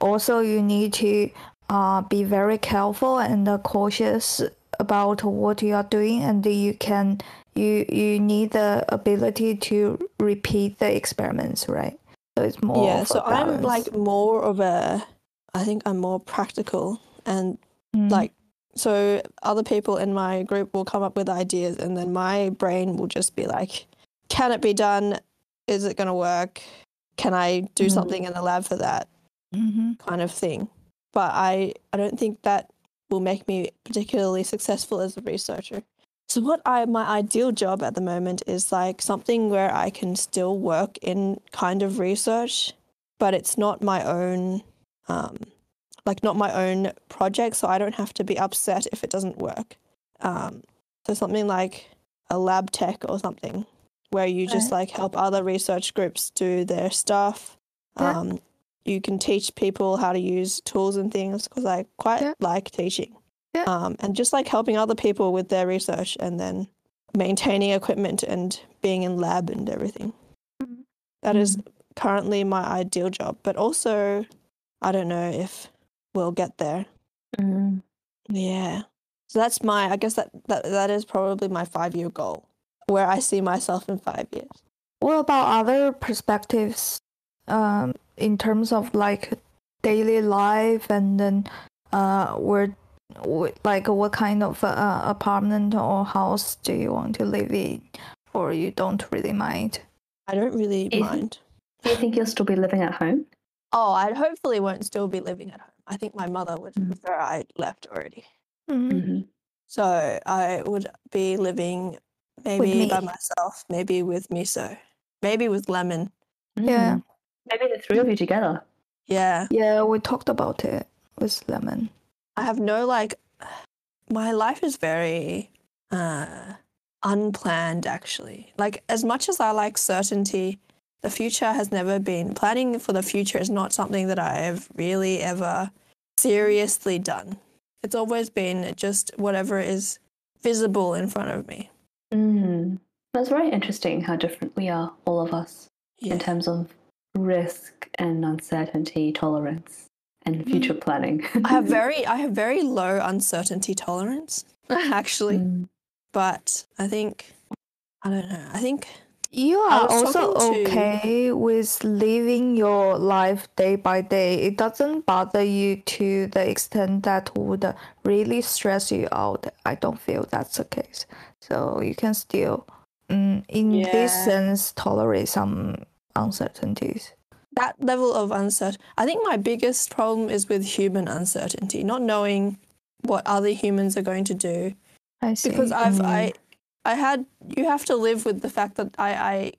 Also, you need to uh, be very careful and uh, cautious about what you are doing, and you can you you need the ability to repeat the experiments, right? So it's more. yeah, so I'm like more of a I think I'm more practical and Mm. like so other people in my group will come up with ideas and then my brain will just be like can it be done? Is it going to work? Can i do Mhm. something in the lab for that Mhm. kind of thing? But i i don't think that will make me particularly successful as a researcher. So what i my ideal job at the moment is like something where i can still work in kind of research but it's not my own um like not my own project so i don't have to be upset if it doesn't work. Um so something like a lab tech or something where you just like help other research groups do their stuff Yeah. um you can teach people how to use tools and things because i quite Yeah. like teaching Yeah. um and just like helping other people with their research and then maintaining equipment and being in lab and everything Mhm. That is currently my ideal job but also i don't know if we'll get there Mm. yeah. So that's my I guess that that, that is probably my 5-year goal where I see myself in 5 years. What about other perspectives um, in terms of like daily life and then uh, where, like what kind of uh, apartment or house do you want to live in or you don't really mind? I don't really Is- mind. Do you think you'll still be living at home? Oh, I hopefully won't still be living at home. I think my mother would Mm. prefer I left already. Mhm. Mm-hmm. So I would be living maybe by myself, maybe with Miso, maybe with Lemon. Yeah. Mm. Maybe the three of you together. Yeah. Yeah, we talked about it with Lemon. I have no like my life is very uh unplanned actually. Like as much as I like certainty, the future has never been planning for the future is not something that I have really ever seriously done. It's always been just whatever is visible in front of me. Mm. That's very interesting how different we are, all of us, Yeah. in terms of risk and uncertainty tolerance and future planning. I have very I have very low uncertainty tolerance actually, Mm. but I think I don't know. I think You are also to- okay with living your life day by day. It doesn't bother you to the extent that would really stress you out. I don't feel that's the case. So you can still, mm, in this sense, tolerate some uncertainties. that level of uncertainty. I think my biggest problem is with human uncertainty, not knowing what other humans are going to do. I see. Because I've Mm. I I had you have to live with the fact that I I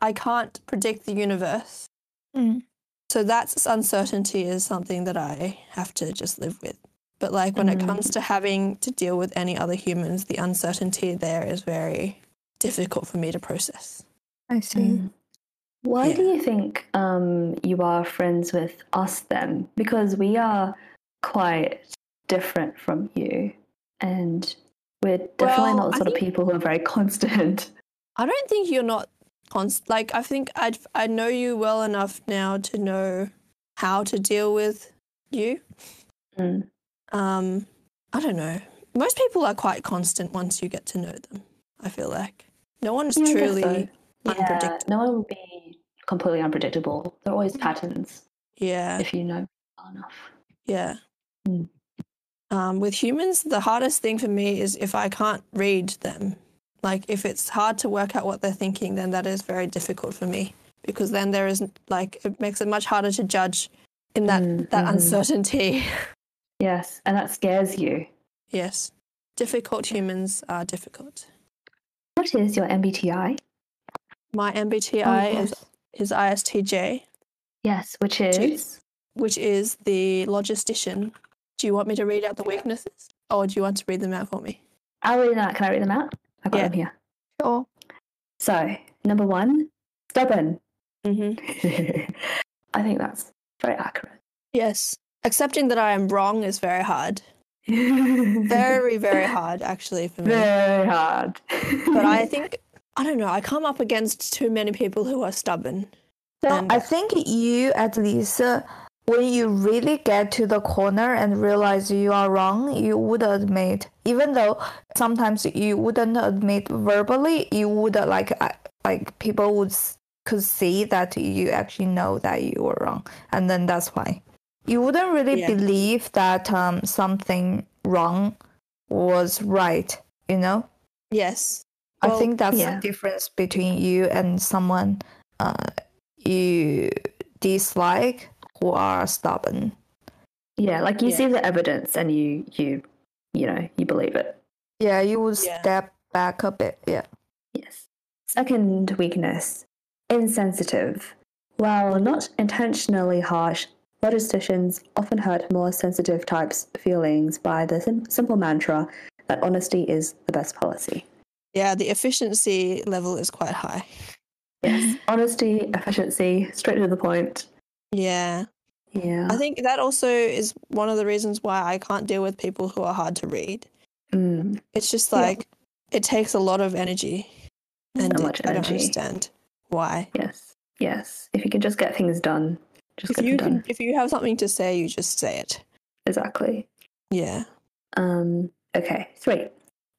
I can't predict the universe. Mm. So that's uncertainty is something that I have to just live with. But like when it Mm. comes to having to deal with any other humans, the uncertainty there is very difficult for me to process. I see. Mm. Why do you think um, you are friends with us then? Because we are quite different from you, and we're definitely Well, not the sort of people who are very constant. I don't think you're not constant. like I think I I know you well enough now to know how to deal with you. Mm. Um, I don't know. Most people are quite constant once you get to know them. I feel like no one's Yeah, truly so. Yeah, unpredictable. no one will be completely unpredictable. There are always patterns yeah. if you know well enough. Yeah. Mm. Um, with humans, the hardest thing for me is if I can't read them. Like, if it's hard to work out what they're thinking, then that is very difficult for me because then there is like it makes it much harder to judge in that Mm, that mhm. uncertainty. Yes, and that scares you. yes, difficult humans are difficult. What is your MBTI? My MBTI Oh, is is ISTJ, Yes, which Which is which is the logistician. Do you want me to read out the weaknesses, or do you want to read them out for me? I'll read them out. Can I read them out? I've got Yeah. them here. Sure. So, number one, stubborn. Mm-hmm. I think that's very accurate. Yes, accepting that I am wrong is very hard. Very, very hard, actually, for me. very hard. But I think I don't know. I come up against too many people who are stubborn. So And- I think you, at least, uh, when you really get to the corner and realize you are wrong, you would admit, even though sometimes you wouldn't admit verbally, you would like uh, like people would could see that you actually know that you were wrong, and then that's why you wouldn't really Yeah. believe that um something wrong was right. You know. Yes. I Well, think that's yeah. the difference between you and someone uh, you dislike who are stubborn. yeah, like you Yeah. see the evidence and you you you know you believe it. Yeah, you would Yeah. step back a bit. Yeah. Yes. Second weakness, insensitive. While not intentionally harsh, logisticians often hurt more sensitive types' feelings by the sim- simple mantra that honesty is the best policy. Yeah, the efficiency level is quite high. Yes. honesty, efficiency, straight to the point. Yeah. Yeah. I think that also is one of the reasons why I can't deal with people who are hard to read. Mm. It's just Yeah. like it takes a lot of energy. And So it- much I don't understand why. Yes. Yes. If you can just get things done, just If get you them done. can if you have something to say, you just say it. Exactly. Yeah. Um, okay, three.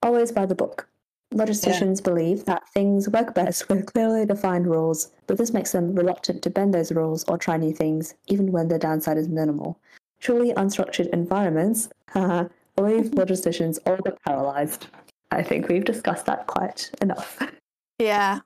Always by the book. Logisticians believe that things work best with clearly defined rules, but this makes them reluctant to bend those rules or try new things, even when the downside is minimal. Truly unstructured environments haha, leave mm-hmm. logisticians all but paralyzed. I think we've discussed that quite enough. Yeah.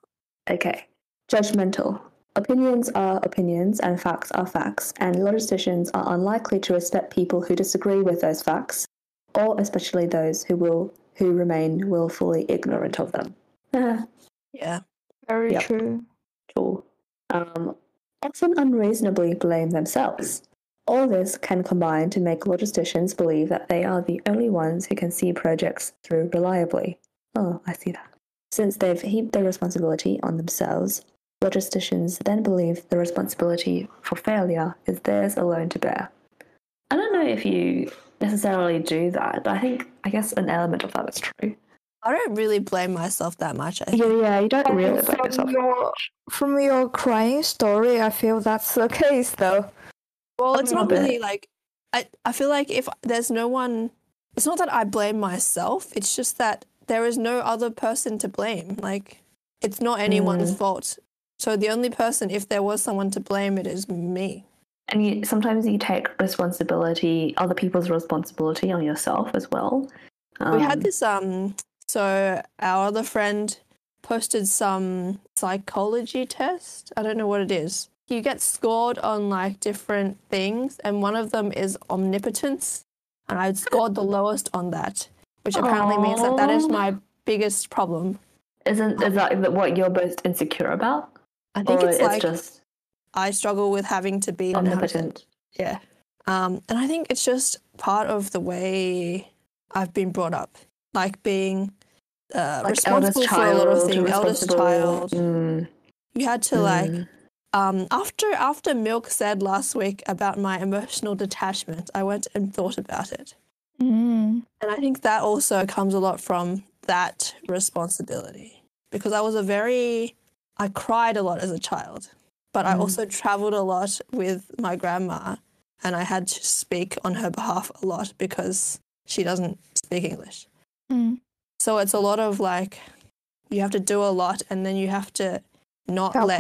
Okay. Judgmental. Opinions are opinions and facts are facts, and logisticians are unlikely to respect people who disagree with those facts, or especially those who will who remain willfully ignorant of them. Ah, Yeah. Very Yep. true. Cool. Um, often unreasonably blame themselves. All this can combine to make logisticians believe that they are the only ones who can see projects through reliably. Oh, I see that. Since they've heaped the responsibility on themselves, logisticians then believe the responsibility for failure is theirs alone to bear. I don't know if you necessarily do that, but I think, I guess, an element of that is true. I don't really blame myself that much. I think. Yeah, yeah, you don't really blame from yourself. your from your crying story, I feel that's the case though. Well, it's not little bit. really like I, I feel like if there's no one it's not that I blame myself, it's just that there is no other person to blame. Like it's not anyone's mm. fault. So the only person if there was someone to blame it is me. And you, sometimes you take responsibility, other people's responsibility on yourself as well. we Um, had this um so our other friend posted some psychology test. I don't know what it is. You get scored on like different things and one of them is omnipotence and I scored the lowest on that, which apparently means that that is my biggest problem. Isn't is that what you're most insecure about? I think it's it's like just I struggle with having to be how to omnipotent? Yeah. Um, and I think it's just part of the way I've been brought up, like being uh, Like responsible eldest for a lot of things. Eldest child. Mm, You had to like mm. um, after after Milk said last week about my emotional detachment, I went and thought about it, Mm. and I think that also comes a lot from that responsibility because I was a very I cried a lot as a child, but I Mm. also traveled a lot with my grandma, and I had to speak on her behalf a lot because she doesn't speak English. Mm. So it's a lot of like you have to do a lot, and then you have to not let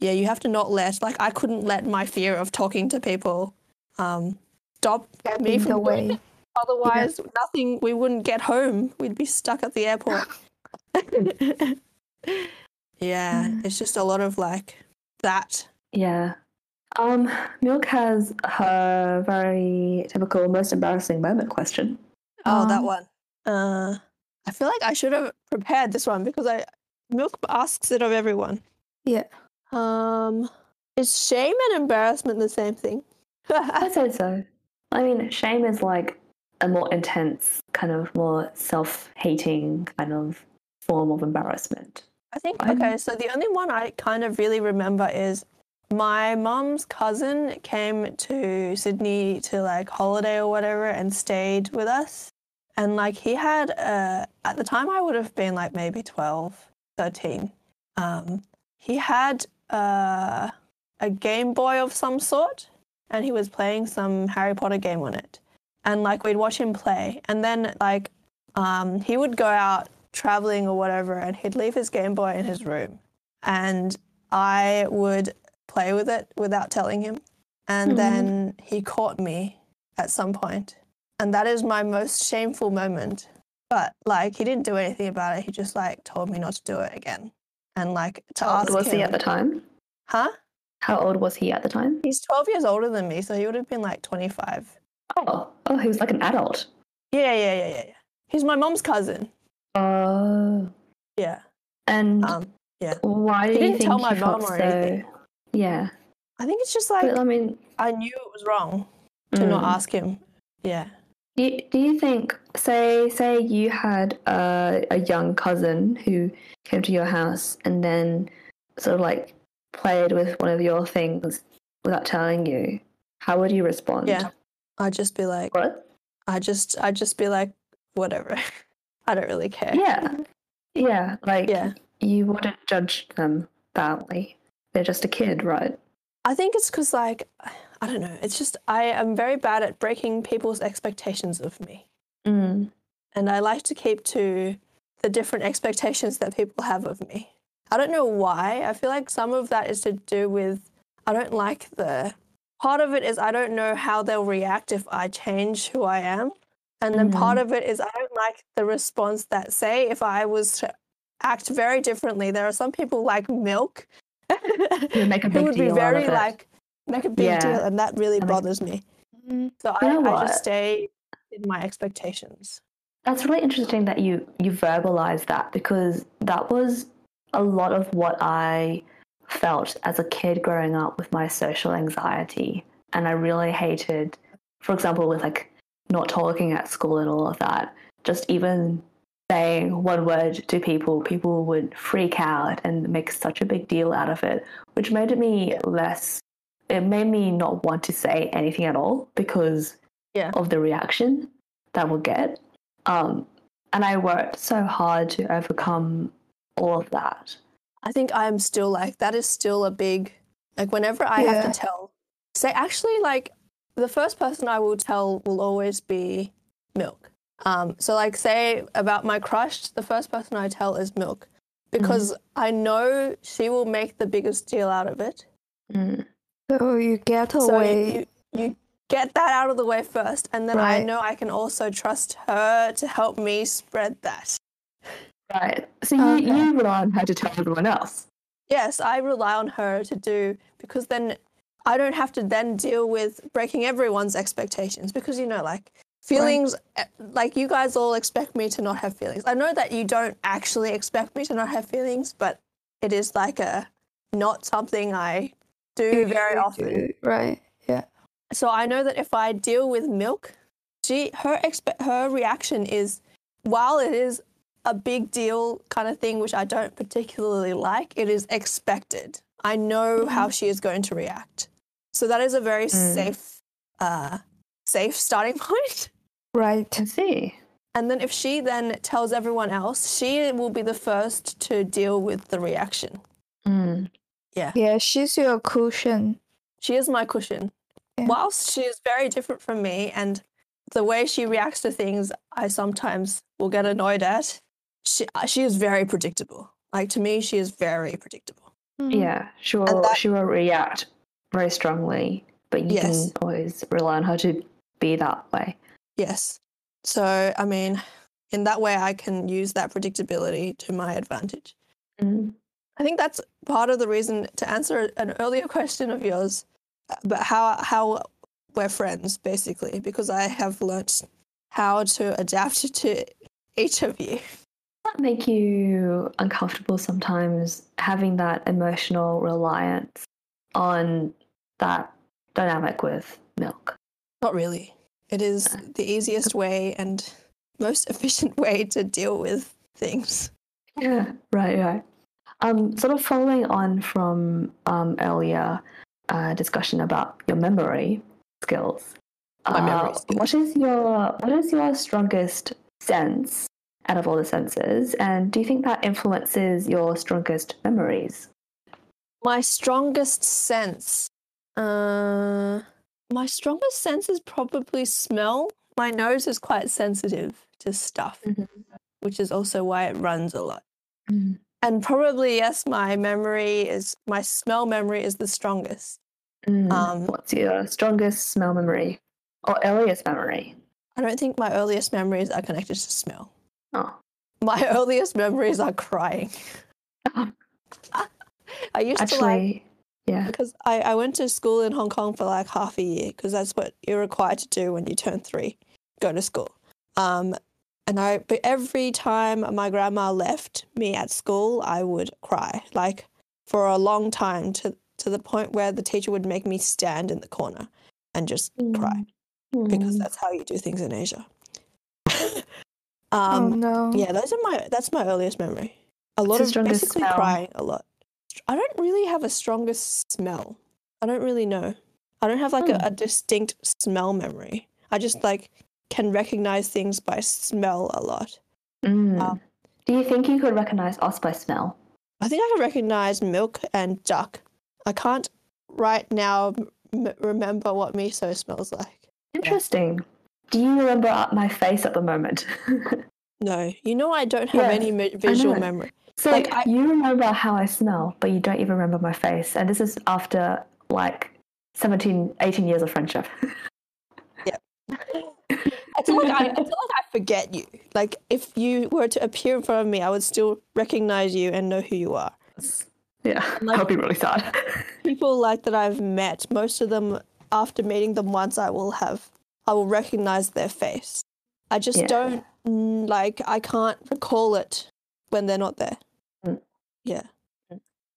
yeah, you have to not let like I couldn't let my fear of talking to people um stop me in the from it. Otherwise, nothing. We wouldn't get home. We'd be stuck at the airport. yeah, Mm. it's just a lot of like that. Yeah. Um, Milk has her very typical most embarrassing moment question. Oh, that Um, one. Uh, I feel like I should have prepared this one because I Milk asks it of everyone. Yeah. Um, is shame and embarrassment the same thing? I'd say so. I mean, shame is like a more intense, kind of more self hating kind of form of embarrassment. I think okay, so the only one I kind of really remember is my mum's cousin came to Sydney to like holiday or whatever and stayed with us. And like he had uh at the time I would have been like maybe 12, 13. Um he had uh a Game Boy of some sort and he was playing some Harry Potter game on it. And like we'd watch him play and then like um he would go out traveling or whatever, and he'd leave his Game Boy in his room, and I would play with it without telling him, and Mhm. then he caught me at some point, and that is my most shameful moment. But like, he didn't do anything about it. He just like told me not to do it again, and like to How ask old was him, he at the time? huh? How old was he at the time? He's twelve years older than me, so he would have been like twenty-five. Oh, oh, he was like an adult. Yeah, yeah, yeah, yeah, yeah. He's my mom's cousin. Oh. Yeah. And Um. why do he you didn't think tell my he felt mum or so? anything. Yeah, I think it's just like but I mean, I knew it was wrong to not mm. ask him. Yeah. Do you, do you think, say, say you had a, a young cousin who came to your house and then sort of like played with one of your things without telling you, how would you respond? Yeah. I'd just be like, What? I just, I'd just be like, whatever. I don't really care. Yeah. Yeah. Like, Yeah. you wouldn't judge them badly. They're just a kid, right? I think it's because, like, I don't know. It's just, I am very bad at breaking people's expectations of me. Mm. And I like to keep to the different expectations that people have of me. I don't know why. I feel like some of that is to do with, I don't like the, part of it is I don't know how they'll react if I change who I am. And then part of it is I don't like the response that, say, if I was to act very differently, there are some people like milk Who make a who would be deal very like, make a big Yeah. deal. And that really bothers me. Mm. So I, I just stay in my expectations. That's really interesting that you you verbalize that because that was a lot of what I felt as a kid growing up with my social anxiety and I really hated for example with like not talking at school and all of that just even saying one word to people people would freak out and make such a big deal out of it which made me less it made me not want to say anything at all because Yeah. of the reaction that we'll get um, and I worked so hard to overcome all of that. I think I'm still like that is still a big like whenever I have to tell say actually like the first person I will tell will always be Milk. Um so like say about my crush, the first person I tell is Milk because I know she will make the biggest deal out of it. Mm. So you get away. So you, you get that out of the way first and then I know I can also trust her to help me spread that. Right. So you, Okay. you rely on her to tell everyone else. Yes, I rely on her to do because then I don't have to then deal with breaking everyone's expectations because you know like feelings eh, like you guys all expect me to not have feelings. I know that you don't actually expect me to not have feelings, but it is like a not something I do You very often. do, Right. Yeah. So I know that if I deal with milk, she her expe- her reaction is while it is a big deal kind of thing which I don't particularly like, it is expected. I know how she is going to react. So that is a very Mm. safe uh safe starting point. Right. I see. And then if she then tells everyone else, she will be the first to deal with the reaction. Mm. Yeah, she's your cushion. She is my cushion. Yeah. Whilst she is very different from me and the way she reacts to things, I sometimes will get annoyed at. She, uh, she is very predictable. Like to me, she is very predictable. Yeah, she will. that- she will react very strongly, but you Yes. can always rely on her to be that way. Yes. So, I mean, in that way, I can use that predictability to my advantage. Mm. I think that's part of the reason to answer an earlier question of yours, uh, but how how we're friends basically because I have learnt how to adapt to each of you. that make you uncomfortable sometimes having that emotional reliance on that dynamic with milk? Not really. It is Uh, the easiest way and most efficient way to deal with things. Yeah, right, right. Um, sort of following on from um, earlier uh, discussion about your memory skills. My memory uh, skills. What is your what is your strongest sense out of all the senses, and do you think that influences your strongest memories? My strongest sense. Uh, my strongest sense is probably smell. My nose is quite sensitive to stuff, Mhm. which is also why it runs a lot. Mm. And probably yes, my memory is my smell memory is the strongest. Mm. Um, What's your strongest smell memory or earliest memory? I don't think my earliest memories are connected to smell. Oh, My earliest memories are crying. I used to like actually, yeah. because I, I went to school in Hong Kong for like half a year because that's what you're required to do when you turn three, go to school. Um, and I, but every time my grandma left me at school, I would cry like for a long time to to the point where the teacher would make me stand in the corner and just cry because Mm. that's how you do things in Asia. oh um, no. yeah, those are my that's my earliest memory. A lot of basically crying a lot. I don't really have a strongest smell. I don't really know. I don't have like Hmm. a, a distinct smell memory. I just like can recognize things by smell a lot. Mm. Um, Do you think you could recognize us by smell? I think I can recognize milk and duck. I can't right now m- remember what miso smells like. Interesting. Do you remember my face at the moment? No, you know I don't have Yeah, any mi- visual memory. So Like, I- you remember how I smell, but you don't even remember my face. And this is after like 17, 18 years of friendship. I feel like I, I feel like I forget you. Like if you were to appear in front of me, I would still recognize you and know who you are. yeah, like- I'll be really sad. People like that I've met, most of them after meeting them once, I will have, I will recognize their face. I just Yeah. don't like. I can't recall it when they're not there. Mm. Yeah.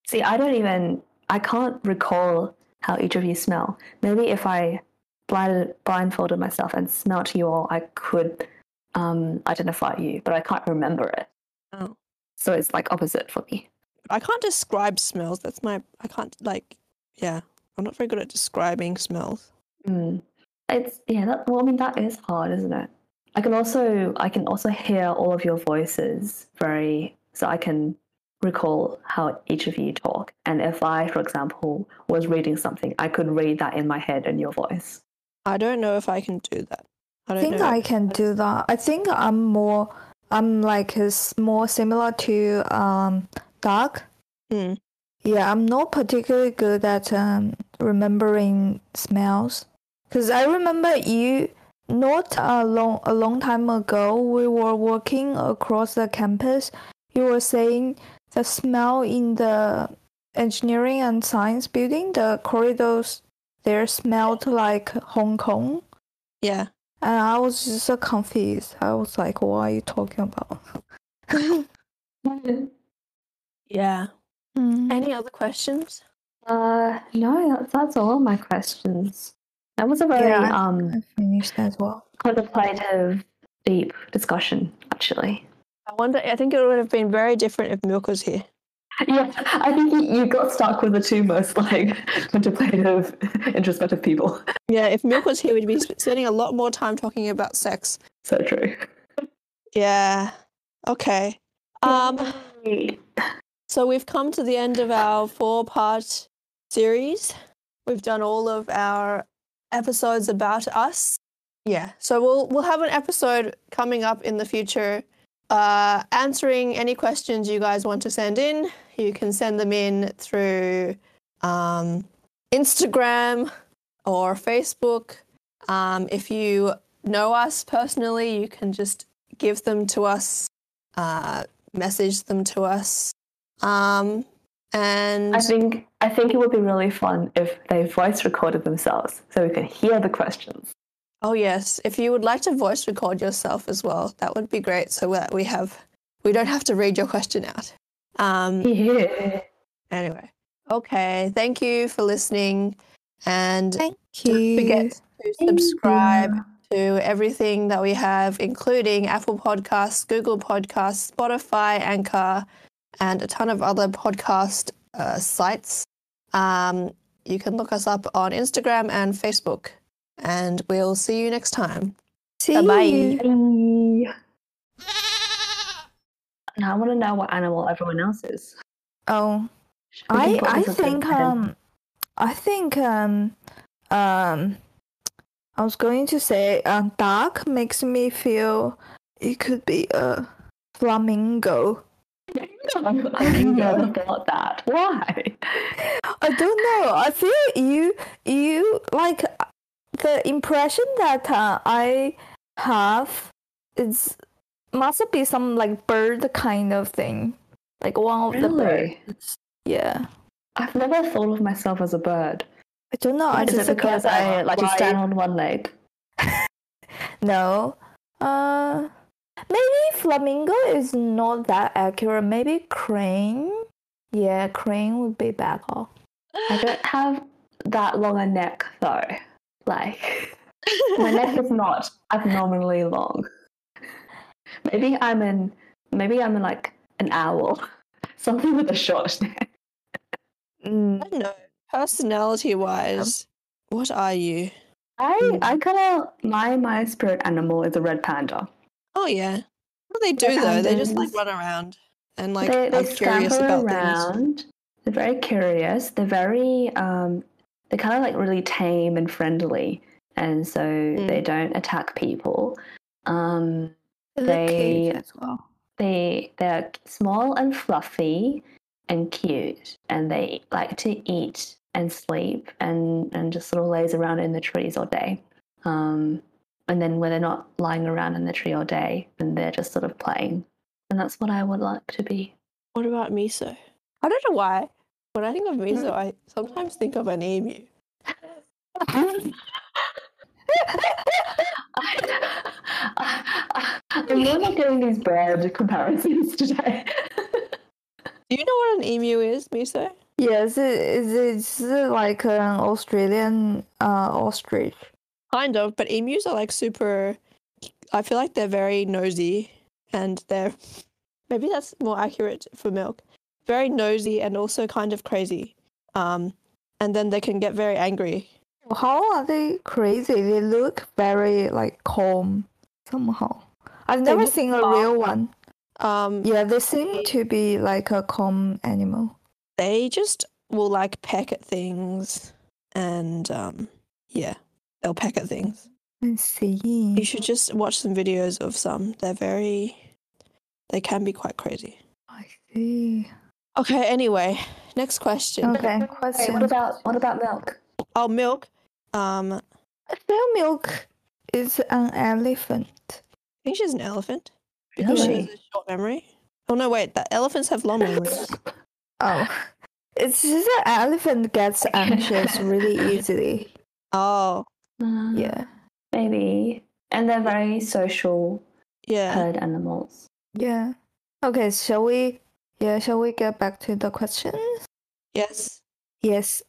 See, I don't even, I can't recall how each of you smell. Maybe if I blinded, blindfolded myself and smelt you all, I could um, identify you, but I can't remember it. Oh. So it's like opposite for me. I can't describe smells. That's my. I can't like. Yeah, I'm not very good at describing smells. Mm. It's yeah. That, well, I mean that is hard, isn't it? I can also I can also hear all of your voices very, so I can recall how each of you talk. And if I, for example, was reading something, I could read that in my head in your voice. I don't know if I can do that. I I don't think know. I can do that. I think I'm more I'm like is more similar to um Doug. Mm. Yeah, I'm not particularly good at um, remembering smells. Cause I remember you not a long a long time ago we were walking across the campus. You were saying the smell in the engineering and science building, the corridors there smelled like Hong Kong. Yeah. And I was just so confused. I was like, what are you talking about? Yeah. Mm. Any other questions? Uh, no, that's, that's all my questions. That was a very Yeah, um I finished as well. contemplative, deep discussion, actually. I wonder. I think it would have been very different if Milk was here. Yeah, I think you, you got stuck with the two most like contemplative, introspective people. Yeah, if Milk was here, we'd be spending a lot more time talking about sex. So true. Yeah. Okay. Um. So we've come to the end of our four-part series. We've done all of our episodes about us. Yeah. So we'll we'll have an episode coming up in the future uh, answering any questions you guys want to send in. You can send them in through um, Instagram or Facebook. Um, if you know us personally, you can just give them to us, uh, message them to us. Um, and I think I think it would be really fun if they voice recorded themselves so we could hear the questions. oh yes, if you would like to voice record yourself as well, that would be great. So that we have, we don't have to read your question out. Um, Yeah. anyway, okay. Thank you for listening, and Thank don't you. forget to subscribe to everything that we have, including Apple Podcasts, Google Podcasts, Spotify, Anchor, and a ton of other podcast uh, sites. Um, you can look us up on Instagram and Facebook, and we'll see you next time. See Bye-bye. you. Bye. Now I want to know what animal everyone else is. Oh, I I this as a think um I think um um I was going to say um dark makes me feel it could be a flamingo. I never thought that. Why? I don't know. I feel you you like the impression that uh, I have is must be some like bird kind of thing, like one of the Really? birds. Yeah, I've never thought of myself as a bird. I don't know. I is just it because I like to stand on one leg? No. Uh, maybe flamingo is not that accurate. Maybe crane. Yeah, crane would be better. I don't have that long a neck though. Like my neck is not abnormally long. Maybe I'm in maybe I'm in like an owl. Something with a short neck. Mm, I don't know. Personality wise, what are you? I I kinda my my spirit animal is a red panda. Oh, yeah. What do they do though? They just like run around and like they they are curious about things. around. They're very curious. They're very um they're kind of like really tame and friendly, and so Mm. they don't attack people. Um, they as well. they they're small and fluffy and cute, and they like to eat and sleep and and just sort of lays around in the trees all day. Um, and then when they're not lying around in the tree all day, and they're just sort of playing, and that's what I would like to be. What about miso? I don't know why. When I think of miso, I sometimes think of an emu. I'm really not getting these bird comparisons today. Do you know what an emu is, miso? Yes, it is. It's like an Australian uh ostrich. Kind of, but emus are like super. I feel like they're very nosy, and they're maybe that's more accurate for milk. Very nosy and also kind of crazy. Um, and then they can get very angry. How are they crazy? They look very like calm somehow. I've never seen a calm. real one. Um, Yeah, they seem to be like a calm animal. they just will like peck at things, and um, yeah, they'll peck at things. I see. You should just watch some videos of some. They're very, they can be quite crazy. I see. Okay, anyway, next question. Okay, Wait, question. what about what about milk? Oh, milk. Um, I I milk is an elephant. I think she's an elephant because she has a short memory. Oh no, wait, the elephants have long memories. Oh, it's just an elephant gets anxious really easily. Oh, Uh, Yeah, maybe. And they're very social yeah. herd animals. yeah. Okay, shall we? Yeah, shall we get back to the questions? Yes. Yes.